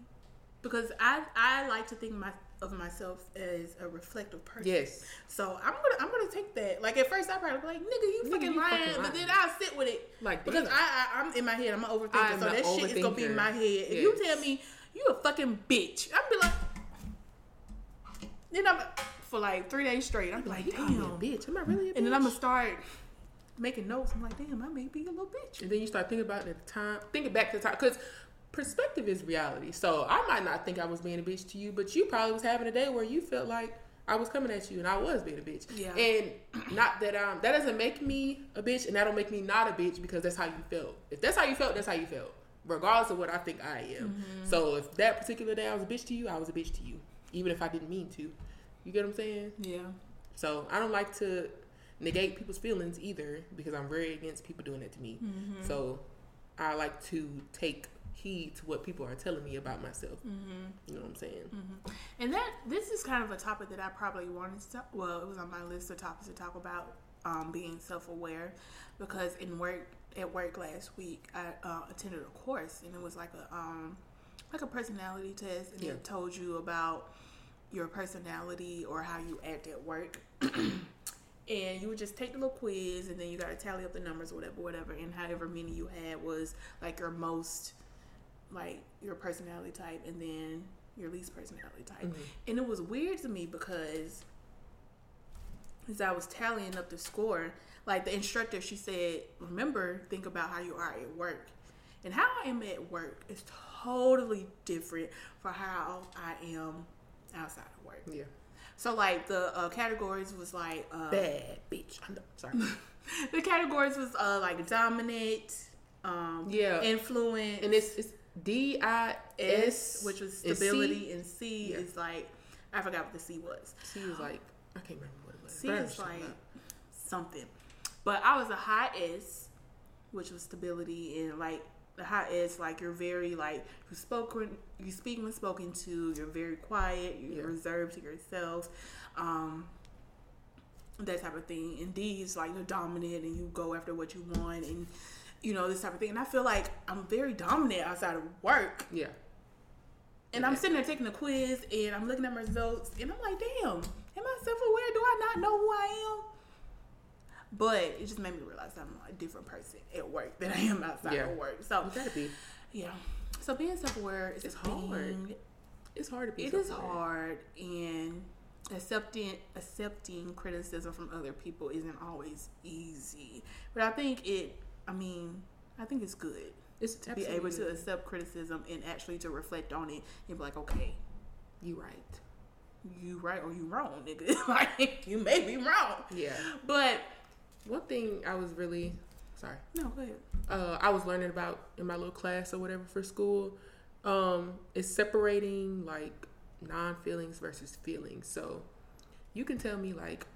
because I I like to think my of myself as a reflective person. Yes. So I'm gonna I'm gonna take that. Like at first I probably be like, nigga, you Nigga, fucking you lying, fucking but lying. then I'll sit with it. Like, because damn. I, I I'm in my head, I'm an overthinker. I'm so that shit is gonna be in my head. If you tell me you a fucking bitch, I'm be like then I'm for like three days straight. I'm be like, You call a damn. bitch. Am I really a bitch? And then I'm gonna start making notes. I'm like, damn, I may be a little bitch. And then you start thinking about it at the time, thinking back to the time, because perspective is reality. So I might not think I was being a bitch to you, but you probably was having a day where you felt like I was coming at you and I was being a bitch. Yeah. And not that um that doesn't make me a bitch, and that don't make me not a bitch because that's how you felt. If that's how you felt, that's how you felt, regardless of what I think I am. Mm-hmm. So if that particular day I was a bitch to you, I was a bitch to you, even if I didn't mean to. You get what I'm saying? Yeah. So I don't like to negate people's feelings either because I'm very against people doing that to me. Mm-hmm. So I like to take heed to what people are telling me about myself. Mm-hmm. You know what I'm saying? And that this is kind of a topic that I probably wanted to. Well, it was on my list of topics to talk about um, being self-aware because in work at work last week I uh, attended a course and it was like a um, like a personality test and Yeah. it told you about your personality or how you act at work. and you would just take the little quiz and then you got to tally up the numbers or whatever whatever and however many you had was like your most like your personality type and then your least personality type. Mhm. And it was weird to me because as I was tallying up the score, like the instructor, she said, remember, think about how you are at work. And how I am at work is totally different for how I am outside of work. Yeah. So like the uh, categories was like uh, Bad bitch. I know. Sorry. the categories was uh, like dominant, um, Yeah. influence, and it's it's D I S, S, which was stability, and C is like I forgot what the C was. C is like I can't remember what it was. C is like something, but I was a high S, which was stability, and like the high S, like you're very like you spoken, you speak when spoken to. You're very quiet. You're Yeah. reserved to yourself. Um, that type of thing. And D is like you're dominant and you go after what you want and you know this type of thing. And I feel like I'm very dominant outside of work. Yeah. And I'm sitting there taking the quiz and I'm looking at my results and I'm like, damn, am I self aware? Do I not know who I am? But it just made me realize I'm a different person at work than I am outside Yeah. of work. So You gotta be. yeah. So being self aware is It's a thing. hard. It's hard to be. It is hard and accepting accepting criticism from other people isn't always easy. But I think it I mean, I think it's good It's to be able to accept criticism and actually to reflect on it and be like, okay, You right. you right or you wrong, nigga. like you may be wrong. Yeah. But One thing I was really sorry. no, go ahead. uh, I was learning about in my little class or whatever for school um, is separating like non feelings versus feelings. So you can tell me like,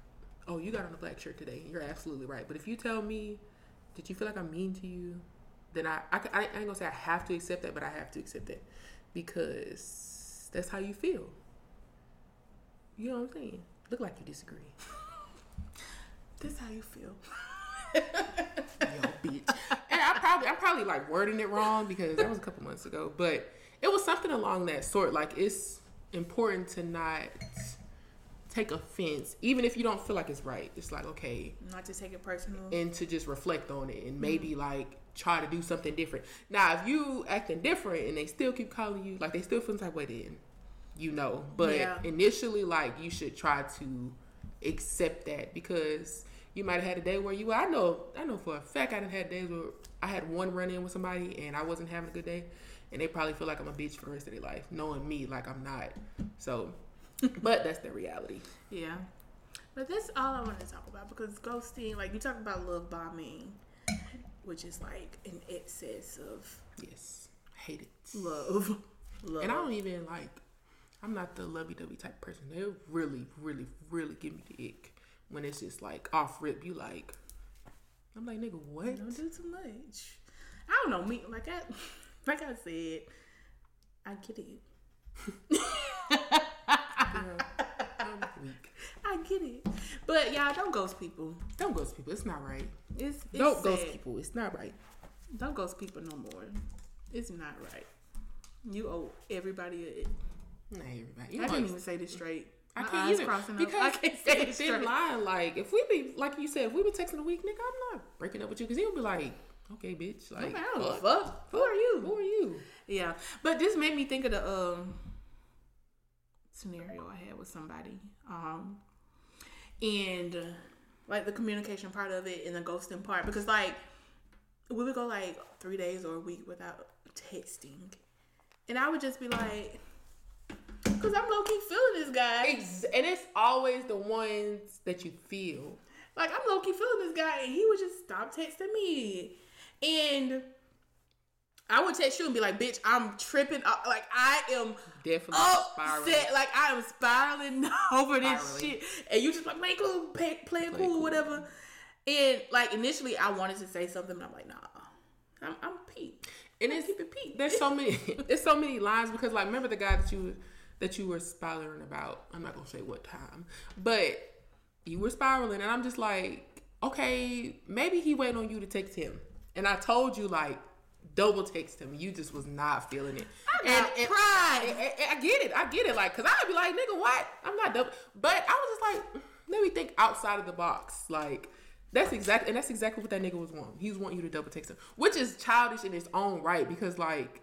oh, you got on a black shirt today. You're absolutely right. But if you tell me, did you feel like I'm mean to you? Then I, I, I ain't gonna say I have to accept that, but I have to accept that because that's how you feel. You know what I'm saying? Look like you disagree. This how you feel. yo, bitch. And I probably, I'm probably like wording it wrong because that was a couple months ago, but it was something along that sort. Like it's important to not take offense, even if you don't feel like it's right. It's like okay, Not to take it personal. and to just reflect on it and maybe mm-hmm. like try to do something different. Now, if you acting different and they still keep calling you, like they still feel type way, then you know. But Yeah. initially, like you should try to accept that because you might have had a day where you. I know, I know for a fact I done had days where I had one run in with somebody and I wasn't having a good day, and they probably feel like I'm a bitch for the rest of their life, knowing me like I'm not. So, but that's the reality. Yeah. But that's all I want to talk about because ghosting, like you talk about love bombing, which is like an excess of Yes, hate it. love. Love. And I don't even like. I'm not the lovey-dovey type person. They really, really, really give me the ick when it's just like off rip. You like. I'm like, nigga, what? don't do too much. I don't know me. Like I, like I said, I get it. Girl, I'm weak. Get it. But y'all don't ghost people. Don't ghost people. It's not right. It's, it's Don't ghost people. It's not right. Don't ghost people no more. It's not right. You owe everybody a. Not everybody. You I can't even say this straight. I My can't eyes either crossing up. because I can't say it straight. line. Like if we be like you said, if we been texting a week, nigga, I'm not breaking up with you because he'll be like, okay, bitch, like, Okay, I don't fuck. fuck. Who are you? Who are you? Yeah, but this made me think of the um scenario I had with somebody, um, and like the communication part of it and the ghosting part because like we would go like three days or a week without texting, and I would just be like, because I'm low key feeling this guy. Ex- and it's always the ones that you feel. Like I'm low key feeling this guy, and he would just stop texting me, and I would text you and be like, "Bitch, I'm tripping. up. Like I am Definitely spiraling. upset. Like I am spiraling over this Spiraling. shit, and you just like play cool, play, play, Play cool, cool. whatever." And like initially, I wanted to say something, but I'm like, "Nah, I'm, I'm Pete." And it's keep it Pete. there's so many there's so many lines because like remember the guy that you that you were spiraling about. I'm not gonna say what time, but you were spiraling, and I'm just like, okay, maybe he waiting on you to text him, and I told you like double text him. You just was not feeling it. I got pride. and- and- and I get it. I get it. Like, cause I'd be like, nigga, what? I'm not double. But I was just like, let me think outside of the box. Like, that's exactly, and that's exactly what that nigga was wanting. He was wanting you to double text him, which is childish in its own right. Because like,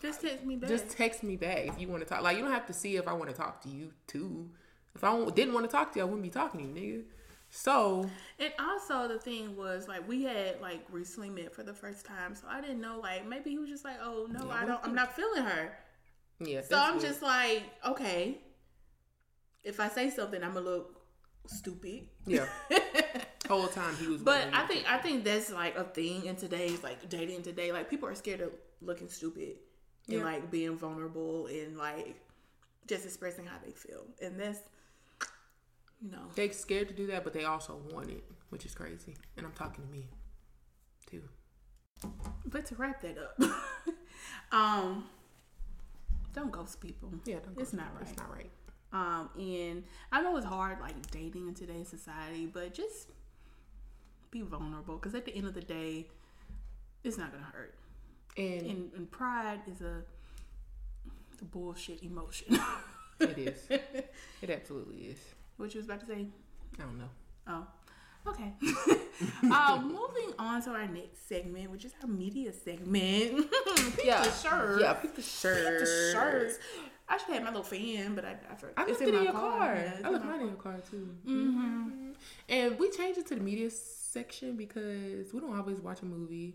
Just text me back. just text me back if you want to talk. Like, you don't have to see if I want to talk to you too. If I didn't want to talk to you, I wouldn't be talking to you, nigga. So And also the thing was like we had like recently met for the first time, so I didn't know like maybe he was just like, oh no, I don't, I'm not feeling her. yeah, So I'm weird. just like, okay, if I say something, I'm gonna look stupid. yeah. Whole time he was. But I think I think that's like a thing in today's like dating today. Like people are scared of looking stupid and like being vulnerable and like just expressing how they feel, and that's you know they scared to do that, but they also want it, which is crazy. And I'm talking to me too. But to wrap that up, um, don't ghost people. Yeah, don't it's not right. It's not right. Um, and I know it's hard, like dating in today's society, but just be vulnerable because at the end of the day, it's not gonna hurt. And And, and pride is a a bullshit emotion. It is. it absolutely is. What you was about to say? I don't know. Oh, okay. uh, moving on to our next segment, which is our media segment. Pick Yeah. the shirt. Yeah, pick the shirt. Pick the shirt. I should have my little fan, but I, I forgot. I It's in my your car. Yeah, it's I left my mine in your car too. Mm-hmm. And we changed it to the media section because we don't always watch a movie,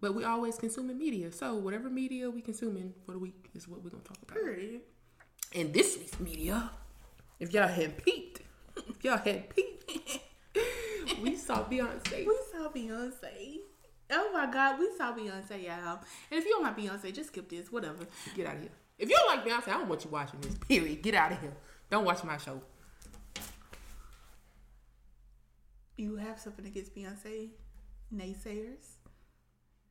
but we always consuming media. So whatever media we consuming for the week is what we're gonna talk about. Period. And this week's media, if y'all had peeked, if y'all had peeked, we saw Beyonce. We saw Beyonce. Oh my God, we saw Beyonce, y'all. And if you don't like Beyonce, just skip this. Whatever. Get out of here. If you don't like Beyonce, I don't want you watching this. Period. Get out of here. Don't watch my show. You have something against Beyonce? Naysayers?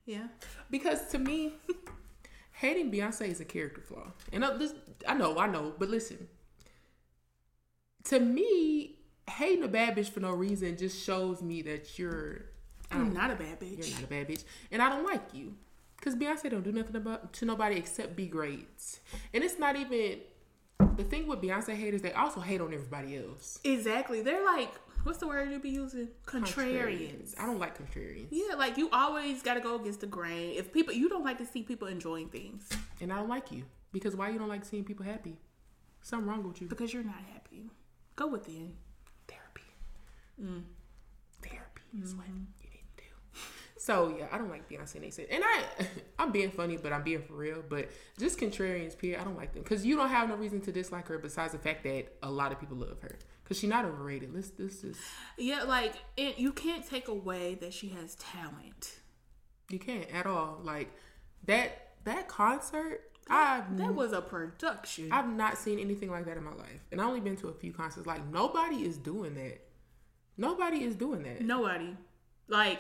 Yeah. Because to me, hating Beyonce is a character flaw. And uh, I, this, I know, I know, but listen. To me, hating a bad bitch for no reason just shows me that you're I'm um, not a bad bitch. you're not a bad bitch, and I don't like you. Cause Beyonce don't do nothing about to nobody except be great, and it's not even the thing with Beyonce haters. They also hate on everybody else. Exactly. They're like, what's the word you be using? Contrarians. I don't like contrarians, Yeah, like you always got to go against the grain. If people, you don't like to see people enjoying things and I don't like you because why you don't like seeing people happy? Something wrong with you. because you're not happy. Go within. therapy. Mm. Therapy is what mm-hmm. you need to do. So yeah, I don't like Beyonce and I, I'm being funny, but I'm being for real. But just contrarians, period. I don't like them because you don't have no reason to dislike her besides the fact that a lot of people love her because she's not overrated. Let's this is Yeah, like it, you can't take away that she has talent. you can't at all like that that concert. I've That was a production. I've not seen anything like that in my life, and I only been to a few concerts. Like nobody is doing that. Nobody is doing that. Nobody. Like,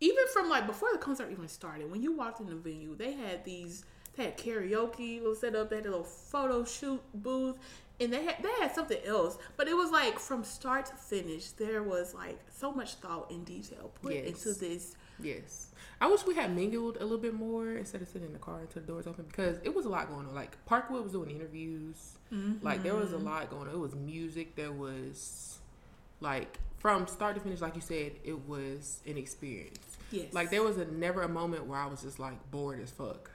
even from like before the concert even started, when you walked in the venue, they had these they had karaoke little set up, they had a little photo shoot booth, and they had they had something else. But it was like from start to finish, there was like so much thought and detail put Yes. into this. Yes. I wish we had mingled a little bit more instead of sitting in the car until the doors open because it was a lot going on. Like Parkwood was doing interviews. Like there was a lot going on. It was music. There was like from start to finish, like you said, it was an experience. Yes. Like there was a never a moment where I was just like bored as fuck.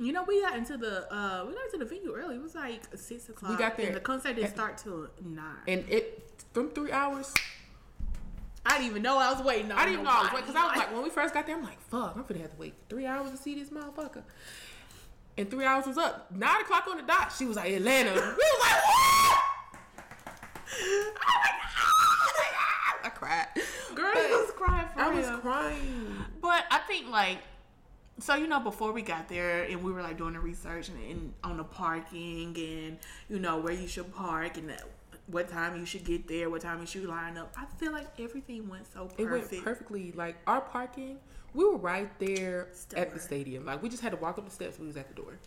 You know, we got into the uh we got into the venue early. It was like six o'clock. We got there and the concert didn't at- start till nine. And it from three hours. I didn't even know I was waiting on. I didn't even know I was waiting because I was like, when we first got there, I'm like, fuck, I'm gonna have to wait three hours to see this motherfucker. And three hours was up. Nine o'clock on the dot. She was like, Atlanta. we was like, what? Oh my God. I cried. girl, But I was crying for I real. was crying. But I think like so you know before we got there and we were like doing the research and, and on the parking and you know where you should park and that, what time you should get there, what time you should line up. I feel like everything went so perfect. It went perfectly. Like our parking, we were right there at the stadium. Like we just had to walk up the steps. We was at the door.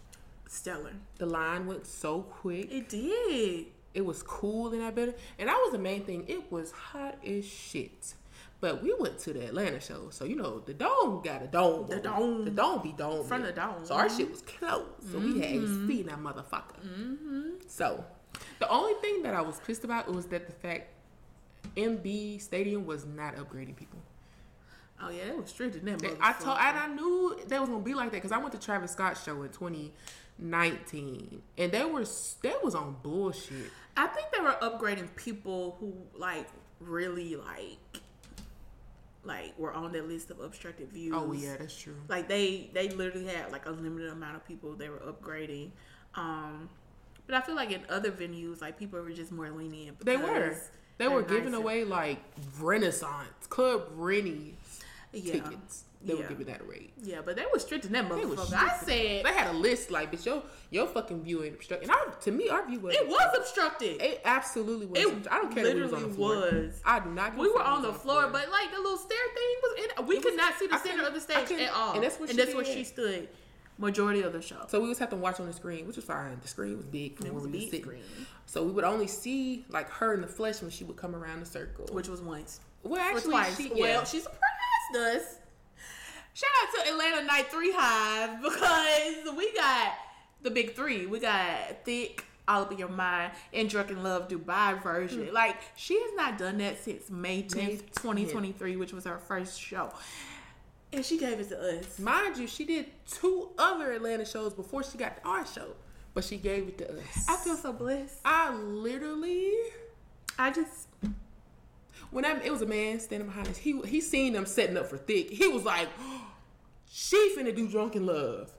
Stellar. The line went so quick. It did. It was cool in that building, and that was the main thing. It was hot as shit. But we went to the Atlanta show, so you know the dome got a dome. The dome. the dome be dome From the dome. So our shit was closed, so we had AC in that motherfucker. Mm-hmm. So the only thing that I was pissed about was that the fact MB Stadium was not upgrading people. Oh yeah, it was strict in that They- I told, and I knew they was gonna be like that because I went to Travis Scott's show in 2019, and they were they was on bullshit. I think they were upgrading people who like really like like were on that list of obstructed views. Oh yeah, that's true. like they they literally had like a limited amount of people they were upgrading um but i feel like in other venues like people were just more lenient They were. They were giving away like Renaissance Club Rennie yeah. tickets. They were Yeah. giving that away. yeah but they were strict in that were motherfucker i said They had a list like, bitch, your your fucking view ain't obstructed. And I, to me, our view was it was obstructed It absolutely was. It I don't care we was on the literally floor. was. I do not. we were fuck on the was floor, but like the little stair thing was in. We It could was- not see the I center of the stage at all, and that's what and she that's where she stood. Majority of the show. So we was have to watch on the screen, which was fine. The screen was big from It where was a we big sitting. screen. So we would only see like her in the flesh when she would come around the circle. which was once. well, actually, she well, yeah. she surprised us. Shout out to Atlanta Night Three Hive because we got the big three. We got Thique, All Up in Your Mind, and Drunk in Love Dubai version. Hmm. Like she has not done that since May 10th, May 2023, which was her first show. And she gave it to us. Mind you, she did two other Atlanta shows before she got to our show, but she gave it to us. I feel so blessed. I literally, I just when I, it was a man standing behind us, he he seen them setting up for Thique. He was like, "She finna do Drunk in Love."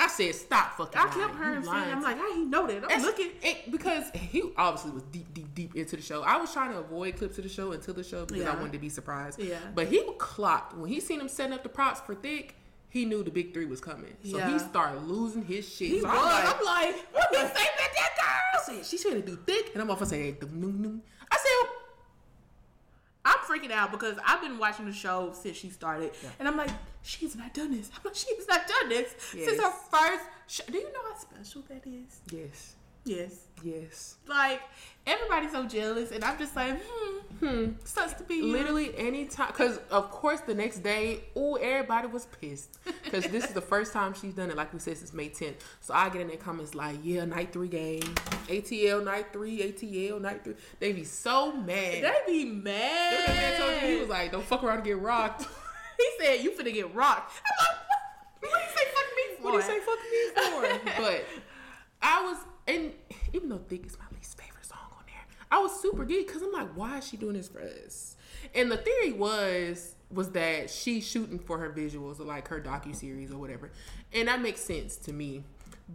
I said, "Stop fucking." I lying. kept hearing saying, I'm like, how he know that? I'm That's- looking. it, because he obviously was deep, deep, deep into the show. I was trying to avoid clips of the show until the show because I wanted to be surprised. Yeah. But he clocked when he seen him setting up the props for Thique. He knew the big three was coming, so he started losing his shit. He so was. I'm like, what the same that that girl? I said she's trying to do Thique, and I'm off. I say, "Dum, dum, dum." I said, I'm freaking out because I've been watching the show since she started, and I'm like, she's not done this. I'm like, she's not done this since her first. Show. Do you know how special that is? yes, Yes. yes. Like everybody's so jealous, and I'm just like, hmm, Hmm. sucks to be you. Literally any time, because of course the next day, oh, everybody was pissed because this is the first time she's done it. Like we said, since May 10th. So I get in their comments like, "Yeah, night three game, ATL night three, ATL night three. They be so mad. They be mad. That man told you he was like, "Don't fuck around and get rocked." he said, "You finna get rocked." I'm like, what? What do you say? Fuck me for? what do you say? Fuck me for? but I was, and even though "Thique" is my least favorite song on there, I was super geeked because I'm like, why is she doing this for us? And the theory was was that she's shooting for her visuals or like her docu series or whatever, and that makes sense to me.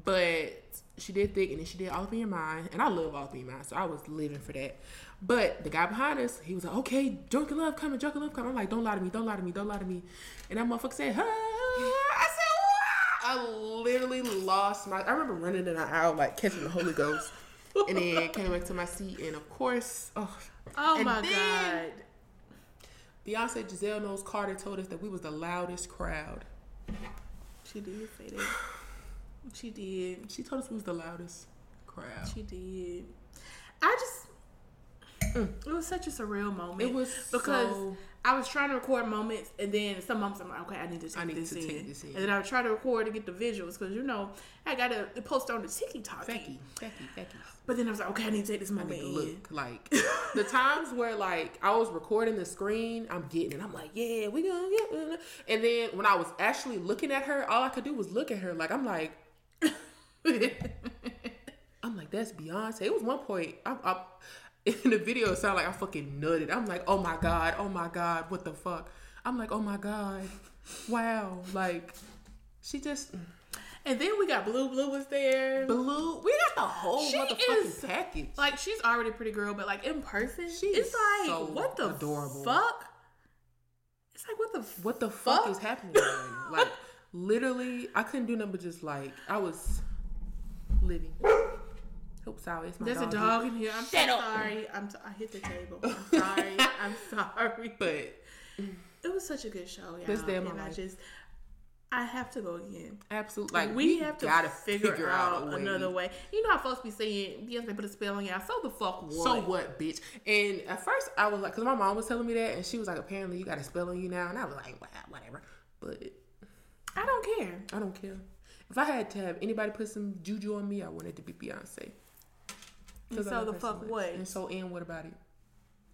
But she did "Thique" and then she did "All Up in Your Mind," and I love "All Up in Your Mind," so I was living for that. But the guy behind us, he was like, "Okay, Drunk in Love coming, Drunk in Love coming." I'm like, "Don't lie to me, don't lie to me, don't lie to me," and that motherfucker said, "Huh?" I said, I literally lost my. I remember running in the aisle like catching the Holy Ghost, and then came back to my seat, and of course, oh, Oh And my god. Beyonce Giselle Knowles Carter told us that we was the loudest crowd. She did say that. She did. She told us we was the loudest crowd. She did. I just. Mm. It was such a surreal moment. It was because so- I was trying to record moments, and then some moments I'm like, okay, I need to take, I need this, to in. take this in. and then I would try to record to get the visuals because you know I got to post on the TikTok. Becky, Becky, Becky. But then I was like, okay, I need to take this moment in. look like the times where like I was recording the screen, I'm getting it. I'm like, yeah, we gonna get it. And then when I was actually looking at her, all I could do was look at her. Like I'm like, I'm like, that's Beyonce. It was one point I, I, in the video. It sounded like I fucking nutted. I'm like, oh my god, oh my god, what the fuck? I'm like, oh my god, wow, like she just mm. And then we got Blue. Blue was there. Blue, We got the whole She motherfucking is- package. Like she's already a pretty girl, but like in person, She is like so what the adorable. fuck? It's like what the what the fuck, Fuck? is happening? like literally, I couldn't do nothing but just like I was living. Hope sorry, it's my There's a dog in here. I'm so Shut up. sorry. I'm t- I hit the table. I'm sorry. I'm sorry. But It was such a good show, y'all. Best day and I just, I have to go again. absolutely, like we, have to gotta figure, out, a way. another way. You know how folks be saying Beyonce put a spell on y'all. So the fuck what? So what, bitch? And at first, I was like, because my mom was telling me that, and she was like, apparently you got a spell on you now, and I was like, wow, whatever. But I don't care. I don't care. If I had to have anybody put some juju on me, I wanted to be Beyonce. And so the so fuck much. what? And so, and what about it?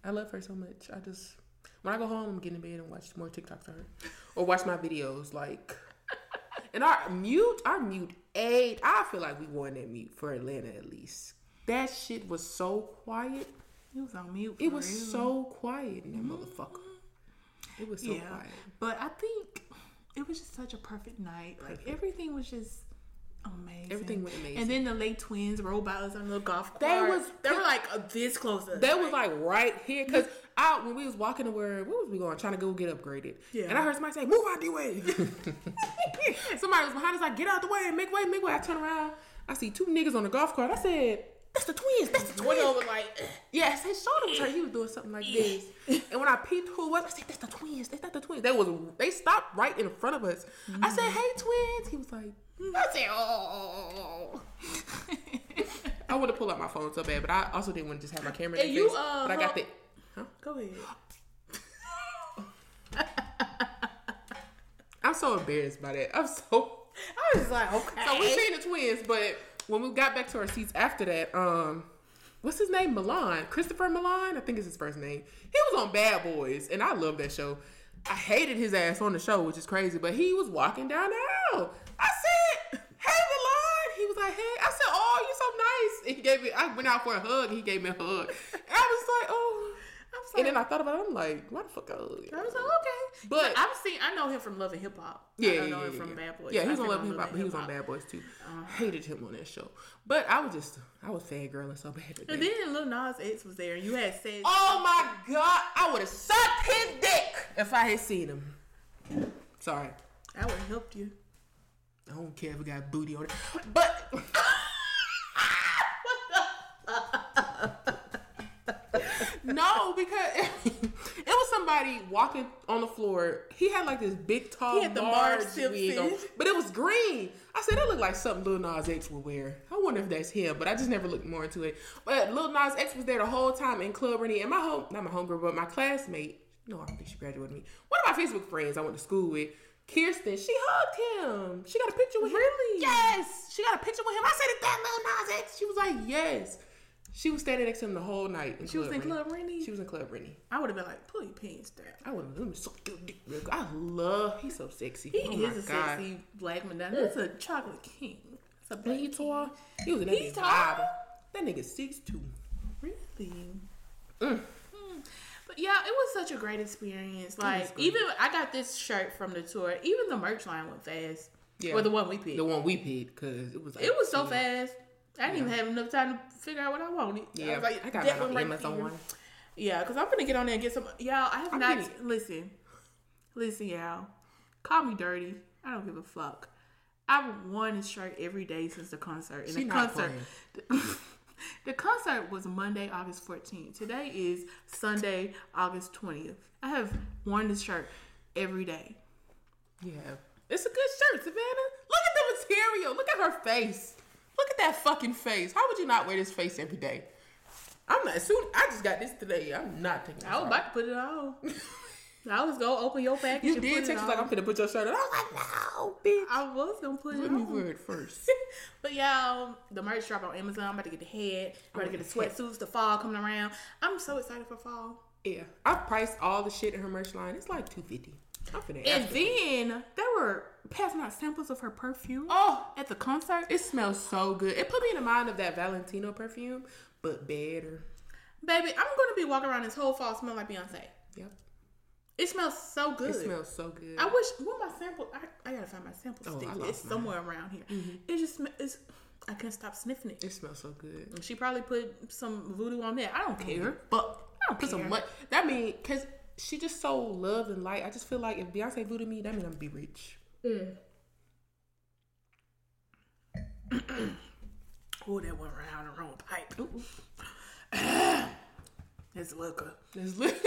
I love her so much. I just when I go home, I'm getting in bed and watch more TikToks of her, or watch my videos. Like, and our mute, our mute aid. I feel like we won that mute for Atlanta at least. That shit was so quiet. It was on mute. It was real. so quiet in that mm-hmm. motherfucker. It was so yeah. quiet. But I think it was just such a perfect night. Like everything was just amazing. Everything went amazing. And then the Les Twins by us on the golf cart. They was- they were like this close to us. That was like right here, cause I when we was walking to where where was we going? Trying to go get upgraded. Yeah. And I heard somebody say, "Move out the way." somebody was behind us, like, "Get out the way, make way, make way." I turn around, I see two niggas on the golf cart. I said, "That's the twins. That's the twins." Window was like, Yes, his shoulder was hurt. He was doing something like this. And when I peeped who it was, I said, "That's the twins. That's not the twins." They was they stopped right in front of us. I said, mm-hmm. "Hey, twins." He was like, "Oh." I want to pull out my phone so bad, but I also didn't want to just have my camera. In And you, face. uh, but I got the. Huh? go ahead. I'm so embarrassed by that. I'm so I was like, okay. So we seen the twins, but when we got back to our seats after that, um, what's his name? Milan, Christopher Milan, I think is his first name. He was on Bad Boys, and I love that show. I hated his ass on the show, which is crazy, but he was walking down the aisle. I said, "Hey, Milan." He was like, "Hey." I said, "Oh, you're so nice." And he gave me. I went out for a hug. And he gave me a hug. And I was like, "Oh." Was And then I thought about it. I'm like, "What the fuck?" I was like, okay. But- I've seen, I know him from Love and Hip Hop. Yeah, I yeah, know yeah, him yeah, from. Bad Boys. Yeah, he was on Love and Hip Hop, but he was on Bad Boys too. Uh-huh. Hated him on that show, but I was just, I was fangirling so bad. today. And then Lil Nas X was there, and you had said, Oh my god, I would have sucked his dick if I had seen him. Sorry. I would have helped you. I don't care if it got booty on it. But No, because it was somebody walking on the floor. He had like this big tall He had the Marge wig on, but it was green. I said that looked like something Lil Nas X would wear. I wonder if that's him, but I just never looked more into it. But Lil Nas X was there the whole time in Club Rennie, and my home, not my homegirl, but my classmate. No, I don't think she graduated with me. One of my Facebook friends I went to school with. Kirsten, she hugged him. She got a picture with him. Really? Yes. She got a picture with him. I said, Is that Lil Nas X? She was like, Yes. She was standing next to him the whole night. She was in Rennie. Club Rennie? She was in Club Rennie. I would have been like, pull your pants down. I would have let me suck your dick real good. I love. He's so sexy. He oh is a God. sexy black man. That's a chocolate king. It's a black he tall. He was in that He's tall? That nigga six two. Really? Mm. Hmm. But yeah, it was such a great experience. Like even I got this shirt from the tour. Even the merch line went fast. Yeah. Or the one we picked. The one we paid because it was. Like, it was so fast. I didn't even have enough time to figure out what I wanted. Yeah, I, like, I got that one right Amazon. there. Yeah, because I'm gonna get on there and get some. Y'all, I have I'm not. getting- Listen, listen, y'all. Call me dirty. I don't give a fuck. I've worn this shirt every day since the concert. And She the concert, the concert was Monday, August 14th. Today is Sunday, August 20th. I have worn this shirt every day. Yeah, it's a good shirt, Savannah. Look at the material. Look at her face. Look at that fucking face. How would you not wear this face every day? I'm not. Soon, I just got this today. I'm not taking. This I was off. about to put it on. I was gonna open your package. You and did put it text us like. I'm gonna put your shirt on. I was like, no, bitch. I was gonna put it on. Let me on. wear it first. But y'all, the merch drop on Amazon. I'm about to get the head. I'm about to get the sweatsuits. The fall coming around. I'm so excited for fall. Yeah, I've priced all the shit in her merch line. It's like two fifty. And then there were passing out samples of her perfume Oh, at the concert. it smells so good. It put me in the mind of that Valentino perfume, but better. Baby, I'm gonna be walking around this whole fall smelling like Beyonce. Yep, It smells so good. it smells so good. I wish. What my sample? I, I gotta find my sample Oh, stick. It's mine. somewhere around here. Mm-hmm. It just it's. I can't stop sniffing it. it smells so good. She probably put some voodoo on that. I don't mm-hmm. care. But I don't put some care. much. That mean, cause she just so loved and light. I just feel like if Beyonce voodoo me, that mean I'm gonna be rich. Mm. Oh, that went around the wrong pipe. It's liquor. It's lit.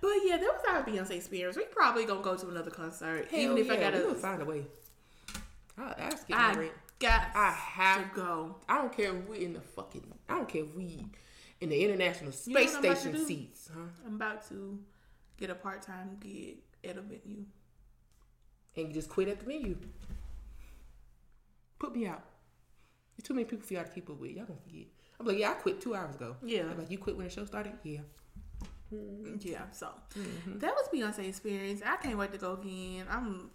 But yeah, that was our Beyonce experience. We probably gonna go to another concert, even if I gotta. find a way. I'll ask you. I got I have to go. I don't care if we in the fucking. I don't care if we in the international space about to station seats, huh? I'm about to get a part time gig at a venue. And you just quit at the venue. Put me out. There's too many people for y'all to keep up with. Y'all gonna forget. I'm like, yeah, I quit two hours ago. Yeah. I'm like, you quit when the show started? Yeah. Yeah, so Mm-hmm. that was Beyonce experience. I can't wait to go again. I'm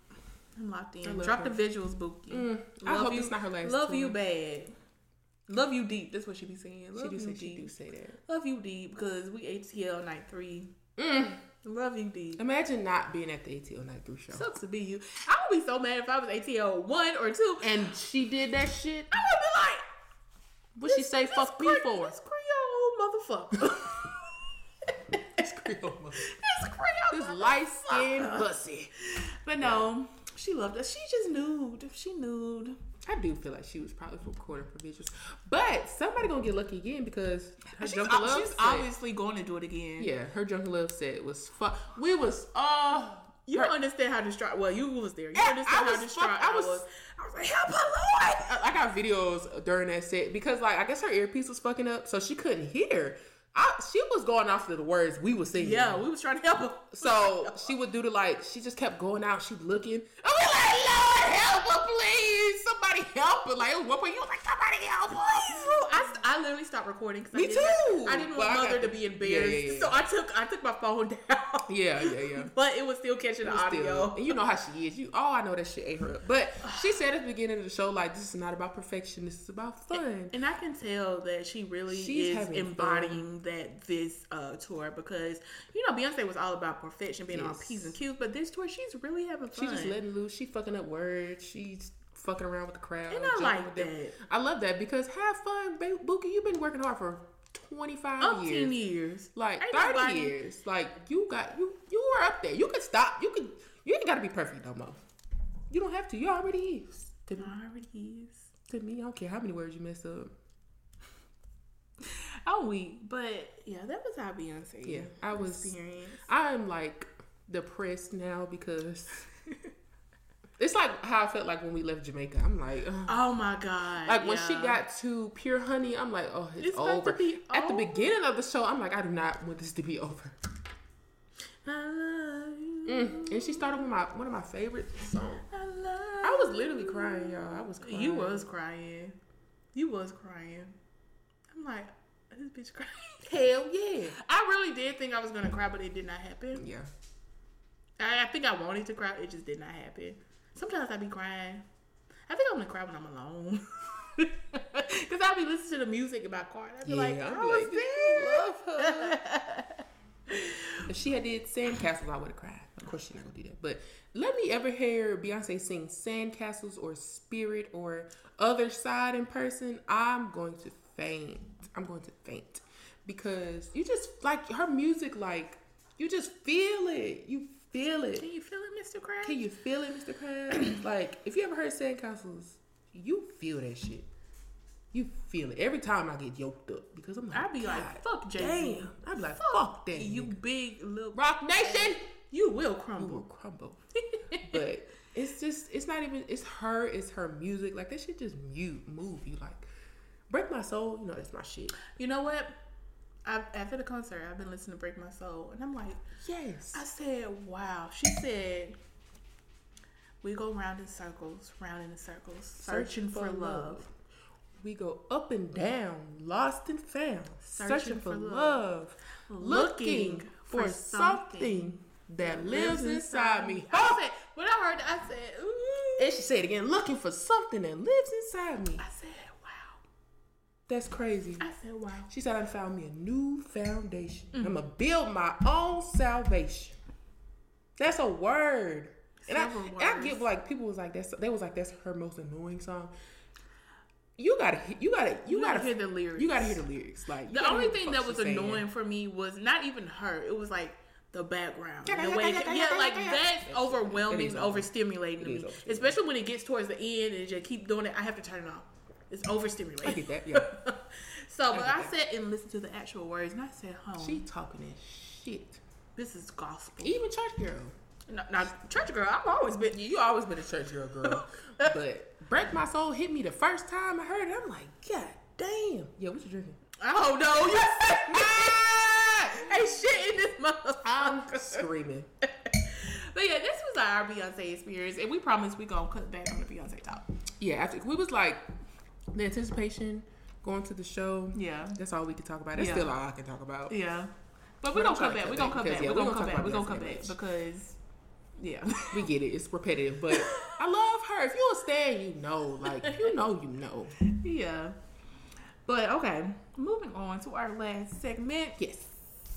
I'm locked in. Drop her. the visuals, Bookie. Mm, I hope it's not her last Love tour. you bad. Love you deep. That's what she be saying. Love She do you say deep. she do say that. Love you deep because we ATL night three. Mm. Love you deep. Imagine not being at the ATL Night three show. Sucks to be you. I would be so mad if I was ATL one or two. and she did that shit. I would be like, What she say? Fuck me Cre- for? This Creole motherfucker. This Creole mother- this Creole. This light skinned pussy. But no, she loved us. She just nude. She nude. I do feel like she was probably for recording for visuals, but somebody gonna get lucky again because her She's, Jungle Love she's set- obviously going to do it again. yeah, her Jungle Love set was fuck. We was uh You her- don't understand how distraught. Well, you was there. You understand I how distraught fuck- I I was. was- I was like, help her, Lord. I I got videos during that set because like I guess her earpiece was fucking up, so she couldn't hear. I, she was going off to the words we were singing. Yeah, we was trying to help her. So she would do the like. She just kept going out. She looking. I was like, Lord help her, please. Somebody help her. Like, what point you was like, somebody help her. I, I literally stopped recording. 'cause Me I didn't, too. I didn't want I mother got- to be embarrassed, Yeah, yeah, yeah. so I took I took my phone down. Yeah, yeah, yeah. but it was still catching the audio. Still, and you know how she is. You, oh, I know that shit ate her up. But she said at the beginning of the show, like, this is not about perfection. This is about fun. And I can tell that she really She's is having embodying that this uh, tour because you know Beyonce was all about perfection, being on p's and q's, but this tour she's really having She fun. just letting loose. She fucking up words. She's fucking around with the crowd. And I like that. I love that because have fun, Bookie. You've been working hard for twenty five Umpteen years, years, like Ain't thirty nobody- years. Like you got you you were up there. You could stop. You could. You ain't got to be perfect no more. You don't have to. You already is. To, Already is. to me, I don't care how many words you mess up. Oh, weak, but yeah, that was our Beyonce. Yeah, I was. experience. I'm like depressed now because it's like how I felt like when we left Jamaica. I'm like, ugh. Oh my god! like when she got to Pure Honey, I'm like, oh, it's, It's about to over. At the beginning of the show, I'm like, I do not want this to be over. I love you. Mm. And she started with my one of my favorite songs. I love. I was literally crying, y'all. I was crying. You was crying. You was crying. I'm like, this bitch crying. hell yeah, I really did think I was gonna cry, but it did not happen. yeah. I, I think I wanted to cry, it just did not happen. Sometimes I be crying. I think I'm gonna cry when I'm alone. Cause I'll be listening to the music in my car and I'll be Yeah, like, I was like, there. love her. If she had did Sandcastles, I would have cried. Of course, she not gonna do that. But let me ever hear Beyonce sing Sandcastles or Spirit or Other Side in person, I'm going to faint. I'm going to faint because you just like her music. Like you just feel it. You feel it. Can you feel it, Mr. Krabs? Can you feel it, Mr. Krabs? like if you ever heard Sandcastles, you feel that shit. You feel it every time I get yoked up because I'm like, I'd be like, fuck Jay. Damn. I'd be like, fuck that. You nigga. big little Roc Nation. You will crumble. You will crumble. crumble. but it's just, it's not even, it's her, it's her music. Like, that shit just mute, move you. Like, Break My Soul, you know, that's my shit. You know what? I, after the concert, I've been listening to Break My Soul, and I'm like, Yes. I said, wow. She said, we go round in circles, round in circles, searching, for, love. We go up and down, lost and found, searching, Searching for, for love, looking for something that lives inside me. I said, when I heard that, I said, ooh. And she said again, looking for something that lives inside me. I said. That's crazy. I said, wow. She said, I found me a new foundation. Mm. I'm going to build my own salvation. That's a word. And I, and I get like people was like that's they was like that's her most annoying song. You gotta you gotta you, You gotta, gotta hear the lyrics. You gotta hear the lyrics. Like The only thing the that was she's saying. annoying for me was not even her. It was like the background. Yeah, the way, yeah, like that's overwhelming, overstimulating to me. Especially when it gets towards the end and just keep doing it. I have to turn it off. It's overstimulating. I get that, yeah. so, but get I that. sat and listened to the actual words, and I said, "Home, She talking that shit. this is gospel." Even church girl. Now, now, church girl, I've always been. You always been a church girl, girl. but break my soul hit me the first time I heard it. I'm like, God damn. Yeah, what you drinking? Oh no, you ain't shit in this I'm screaming. But yeah, this was our Beyonce experience, and we promise we gonna cut back on the Beyonce talk. Yeah, after we was like the anticipation going to the show. Yeah. That's all we can talk about. That's Yeah. still all I can talk about. Yeah. But we're gonna come back. We're gonna come back. We're we gonna come back. We're gonna come back because yeah. We get it. It's repetitive, but I love her. If you stan, you know. Like if you know, you know. yeah. But okay, moving on to our last segment. Yes.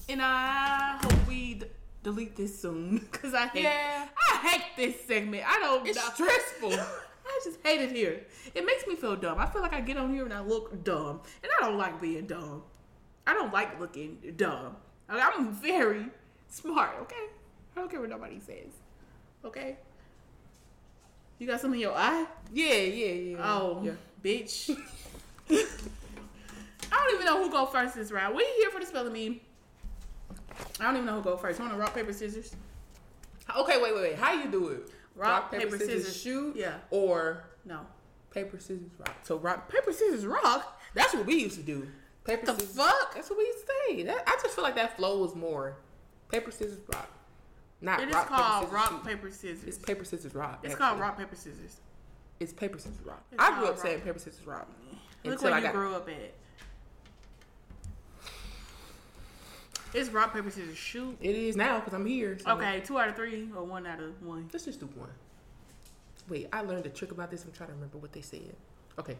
And I hope we d- delete this soon because I hate Yeah. I hate this segment. I don't It's know. stressful. I just hate it here. It makes me feel dumb. I feel like I get on here and I look dumb, and I don't like being dumb. I don't like looking dumb. Like, I'm very smart. Okay, I don't care what nobody says. Okay. You got some in your eye? Yeah, yeah, yeah. Oh, yeah. bitch. I don't even know who go first this round. We here for the spelling bee. I don't even know who go first. You Want to rock paper scissors? Okay, wait, wait, wait. How you do it? Rock, paper, scissors. shoot. Yeah. Or No. paper scissors rock. So rock paper scissors rock. That's what we used to do. Paper The scissors. fuck? That's what we used to say. That, I just feel like that flow was more. Paper scissors rock. Not It is rock, called paper, scissors, rock, shoot. paper, scissors. It's paper scissors rock. It's actually. called rock, paper, scissors. It's paper scissors rock. It's I grew up rock. saying paper scissors rock. Look where I you got grew up at. It's rock, paper, scissors, shoot. it is now because I'm here. so- Okay, two out of three or one out of one. Let's just do one. Wait, I learned a trick about this. I'm trying to remember what they said. Okay.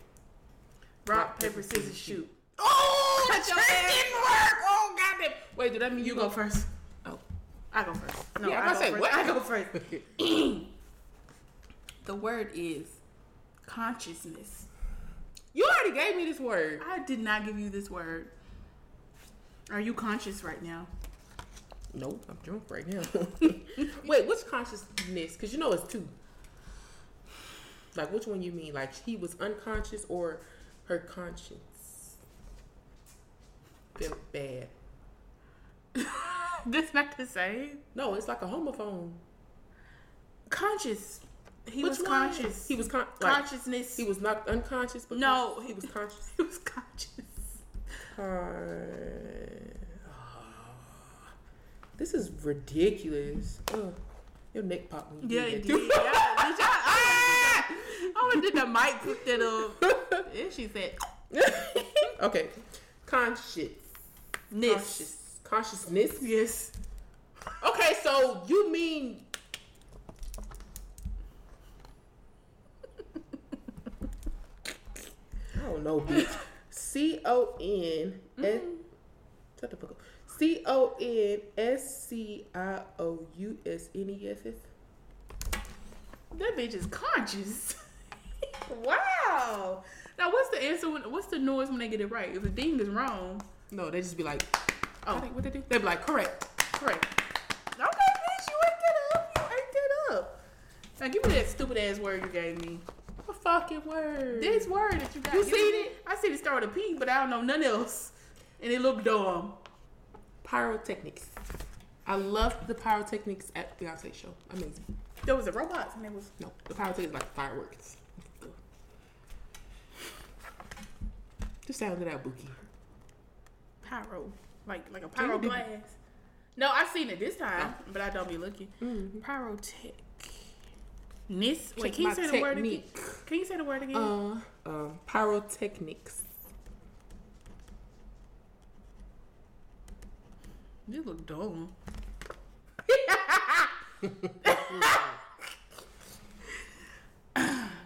Rock, paper, scissors, shoot. Oh, Cut your oh, trick didn't work. Oh, goddamn. Wait, did that mean You go first. Oh. I go first. No, Yeah, I, I go say first. what? I go first. the word is consciousness. You already gave me this word. I did not give you this word. Are you conscious right now? Nope, I'm drunk right now. Wait, which consciousness? Because you know it's two. Like, which one you mean? Like, he was unconscious or her conscience felt bad? That's not the same. No, it's like a homophone. Conscious. He Which was one? conscious. He was con- like, consciousness. he was not unconscious, but No, he he- was conscious. he was conscious. This is ridiculous. Ugh. Your neck popped when you Yeah, did it did. Yeah, did y'all- ah! I would've did the mic put that up. And she said, okay. Conscious. Conscious. Consciousness. Yes. Okay, so you mean I don't know, bitch. C O N S mm-hmm. Shut the fuck up. C O N S C I O U S N E S S. That bitch is conscious. wow. Now, what's the answer? When, what's the noise when they get it right? If the ding is wrong, No, they just be like, oh, what they do? They be like, correct. correct. Okay, bitch, you ate that up. You ate that up. Now, give me that stupid ass word you gave me. A fucking word. This word that you got. You seen it? I see it start with a P, but I don't know none else. And it looked dumb. pyrotechnics. I loved the pyrotechnics at Beyonce show. Amazing. There was a robot and it was No, the pyrotechnics like fireworks. Just sounded out bookie. pyro. Like like a pyro did- blast. No, I seen it this time, but I don't be looking. Mm. Pyrotech. Nis. Wait, can you say the word again? Technique. Can you say the word again? Uh, um, pyrotechnics. you look dumb.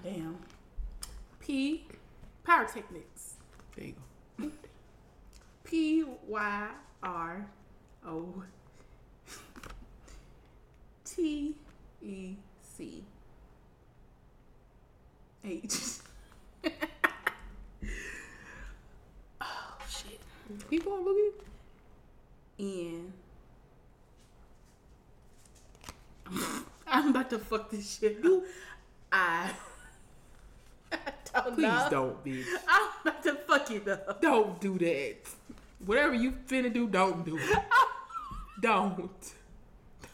Damn. P. Pyrotechnics. There you go. P Y R O T E C H. oh shit. Keep going, boogie. N. I'm about to fuck this shit. up. I. I don't Please know. don't, bitch. I'm about to fuck it up. Don't do that. Whatever you finna do, don't do it. Don't.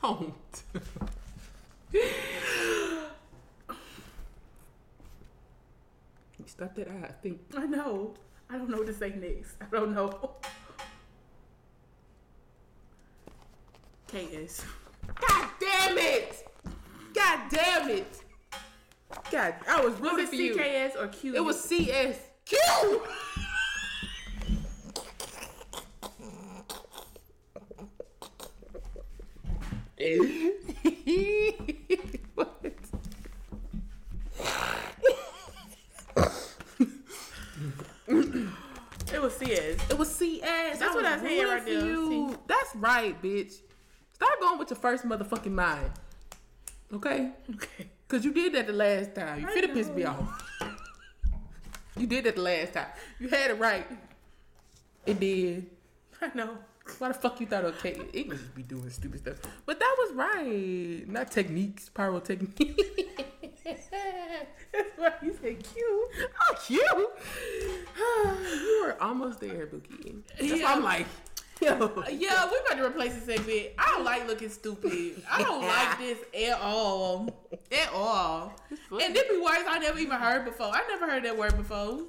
Don't. Stop that eye. I think. I know. I don't know what to say next. I don't know. KS. God damn it! God damn it! God, I was Was rooting it for you. CKS or Q? It was CS. Q. what? It was CS. It was CS. That's what I said right there. You. That's right, bitch. Start going with your first motherfucking mind. Okay? Okay. Cause you did that the last time. You finna piss me off. You did that the last time. You had it right. It did. I know. Why the fuck you thought okay? English be doing stupid stuff. But that was right. Not techniques, pyrotechnique. That's why you said Q. oh, cute. you were almost there, Bookie. That's why Yeah. I'm like, yo. Yeah, we're about to replace this segment. I don't like looking stupid. I don't like this at all. At all. And there be words I never even heard before. I never heard that word before. How you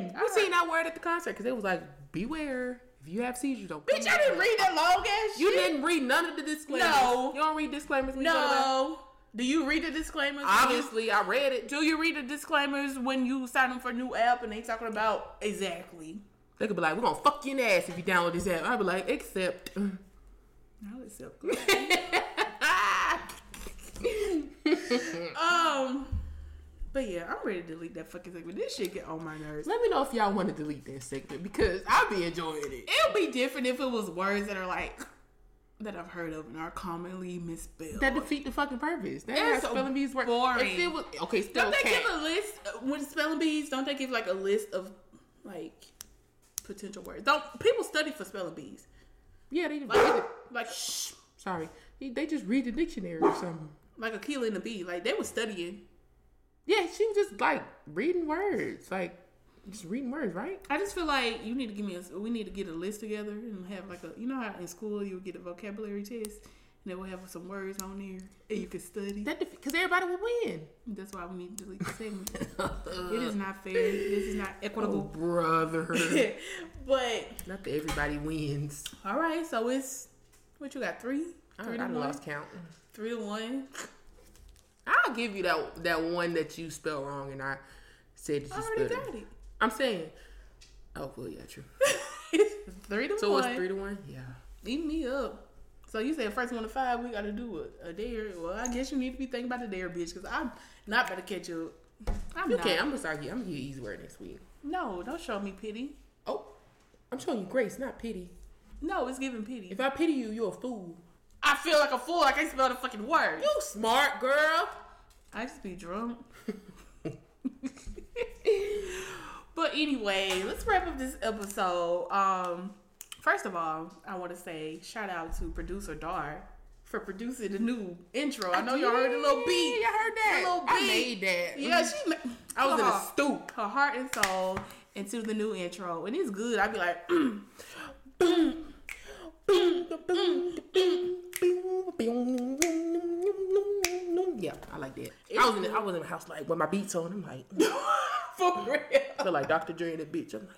didn't? We seen that word at the concert because it was like, beware. If you have seizures, don't. Bitch, I didn't read that long ass You shit. didn't read none of the disclaimers. No. You don't read disclaimers. When You go to bed? No. Do you read the disclaimers? Obviously, I read it. Do you read the disclaimers when you sign up for a new app and they talking about exactly? They could be like, "We're gonna fuck you in the ass if you download this app." I'd be like, "Except." I'll accept um, but yeah, I'm ready to delete that fucking segment. This shit get on my nerves. Let me know if y'all want to delete that segment because I'll be enjoying it. It'll be different if it was words that are like that I've heard of and are commonly misspelled. That defeat the fucking purpose. That It's how spelling bees work. boring. It was okay, still don't they cat. give a list uh, with spelling bees? Don't they give like a list of like potential words? Don't people study for spelling bees? yeah, they just Like, like, Sorry, they, just read the dictionary or something. like Akeelah and the bee. Like they were studying. Yeah, she was just like reading words, like just reading words, right? I just feel like you need to give me a. We need to get a list together and have like a. You know how in school you would get a vocabulary test and they will have some words on there and you can study. That because everybody will win. That's why we need to delete the segment. it is not fair. This is not Oh, equitable. brother. but Not that everybody wins. all right, so it's what you got three, I, three I one, lost count. three to one. I'll give you that that one that you spelled wrong and I said that I you already spelled got it. I'm saying. Oh well, yeah, true. three to So one. it's three to one. Yeah. Eat me up. So you said first one to five, we got to do a, a dare. Well, I guess you need to be thinking about the dare, bitch, because I'm not gonna catch up. I'm You not. I'm gonna start. I'm gonna give you easy word next week. No, don't show me pity. Oh, I'm showing you grace, not pity. No, it's giving pity. If I pity you, you're a fool. I feel like a fool. I can't spell the fucking word. You smart girl. I just be drunk. but anyway, let's wrap up this episode. Um, first of all, I want to say shout out to producer Dar for producing the new intro. I know y'all heard the little beat. Yeah, I heard that. The little I made that. Yeah, she. Ma- I was in a stoop. Her heart and soul into the new intro, and it's good. I'd be like, mm, boom, boom, boom, boom, boom, boom boom boom noom noom. Yeah, I like that. I was in the, I was in the house like with my beats on. I'm like, for real. I feel like Dr. Dre and that bitch. I'm like,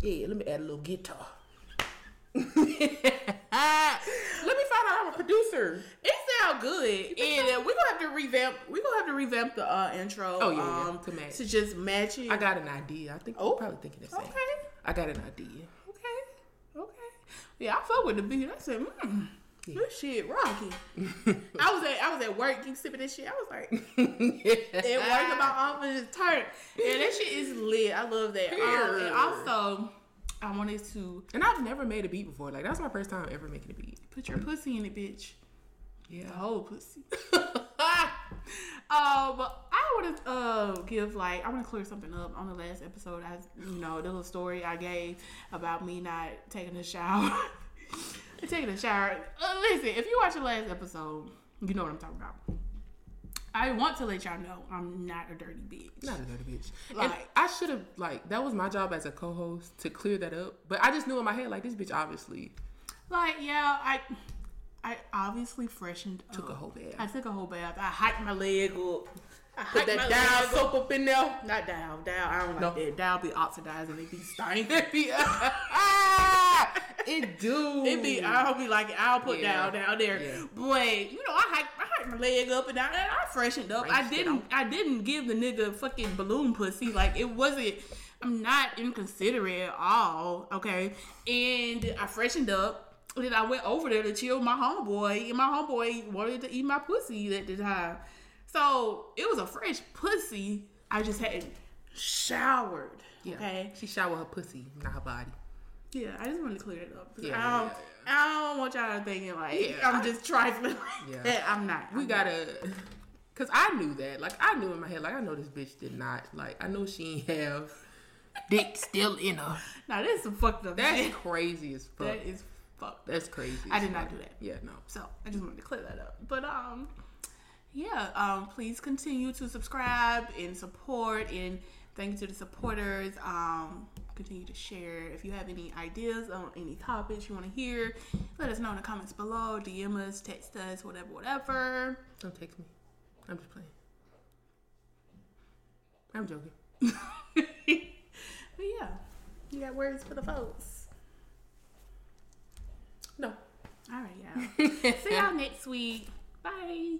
yeah, let me add a little guitar. let me find out I'm a producer. It sound good, and uh, we're gonna have to revamp. We're gonna have to revamp the uh, intro. Oh, yeah, yeah, um, to match. to just match it. I got an idea. I think Oh, you're probably thinking the same. okay. I got an idea. Okay. Okay. Yeah, I fuck with the beat. I said, mm, this shit rocky. I was at I was at work, you sipping this shit. I was like, it worked in my office just turned. Yeah, that shit is lit. I love that. Um, and also, I wanted to And I've never made a beat before. Like that's my first time ever making a beat. put your pussy in it, bitch. Yeah. The whole pussy. um, but I want to uh give like I want to clear something up on the last episode. I you know the little story I gave about me not taking a shower. taking a shower. Uh, listen, if you watch the last episode, you know what I'm talking about. I want to let y'all know I'm not a dirty bitch. Not a dirty bitch. and Like- I should have like that was my job as a co-host to clear that up. But I just knew in my head like this bitch obviously Like, yeah, I I obviously freshened took up. Took a whole bath. I took a whole bath. I hiked my leg up. I Put that up. soap up in there. Not down, down. I don't like No. that. Down be oxidizing. It be stinking. ah, it do. It be. I'll be like I'll put Yeah. down down there. Yeah. But you know, I hiked, I hiked my leg up and down, and I freshened up. I didn't. I didn't give the nigga fucking balloon pussy. Like it wasn't. I'm not inconsiderate at all. Okay, and I freshened up. Then I went over there to chill with my homeboy, and my homeboy wanted to eat my pussy at the time. So it was a fresh pussy. I just hadn't showered. Yeah. Okay. She showered her pussy, not her body. Yeah, I just wanted to clear it up. Yeah, I, don't, yeah, I don't want y'all thinking like Yeah, I'm I- just trifling. Yeah. yeah, I'm not. We I'm gotta, cause I knew that. Like I knew in my head, like I know this bitch did not. Like I know she ain't have dick still in her. Now this is some fucked up. That's shit. crazy as fuck. that is fucked. That's crazy. I did not do that. Yeah, no. So I just wanted to clear that up. But um, yeah. Um, please continue to subscribe and support and thank you to the supporters. Um, continue to share. If you have any ideas on any topics you want to hear, let us know in the comments below. DM us, text us, whatever, whatever. Don't text me. I'm just playing. I'm joking. but yeah, you got words for the folks. No. All right, y'all. See y'all next week. Bye.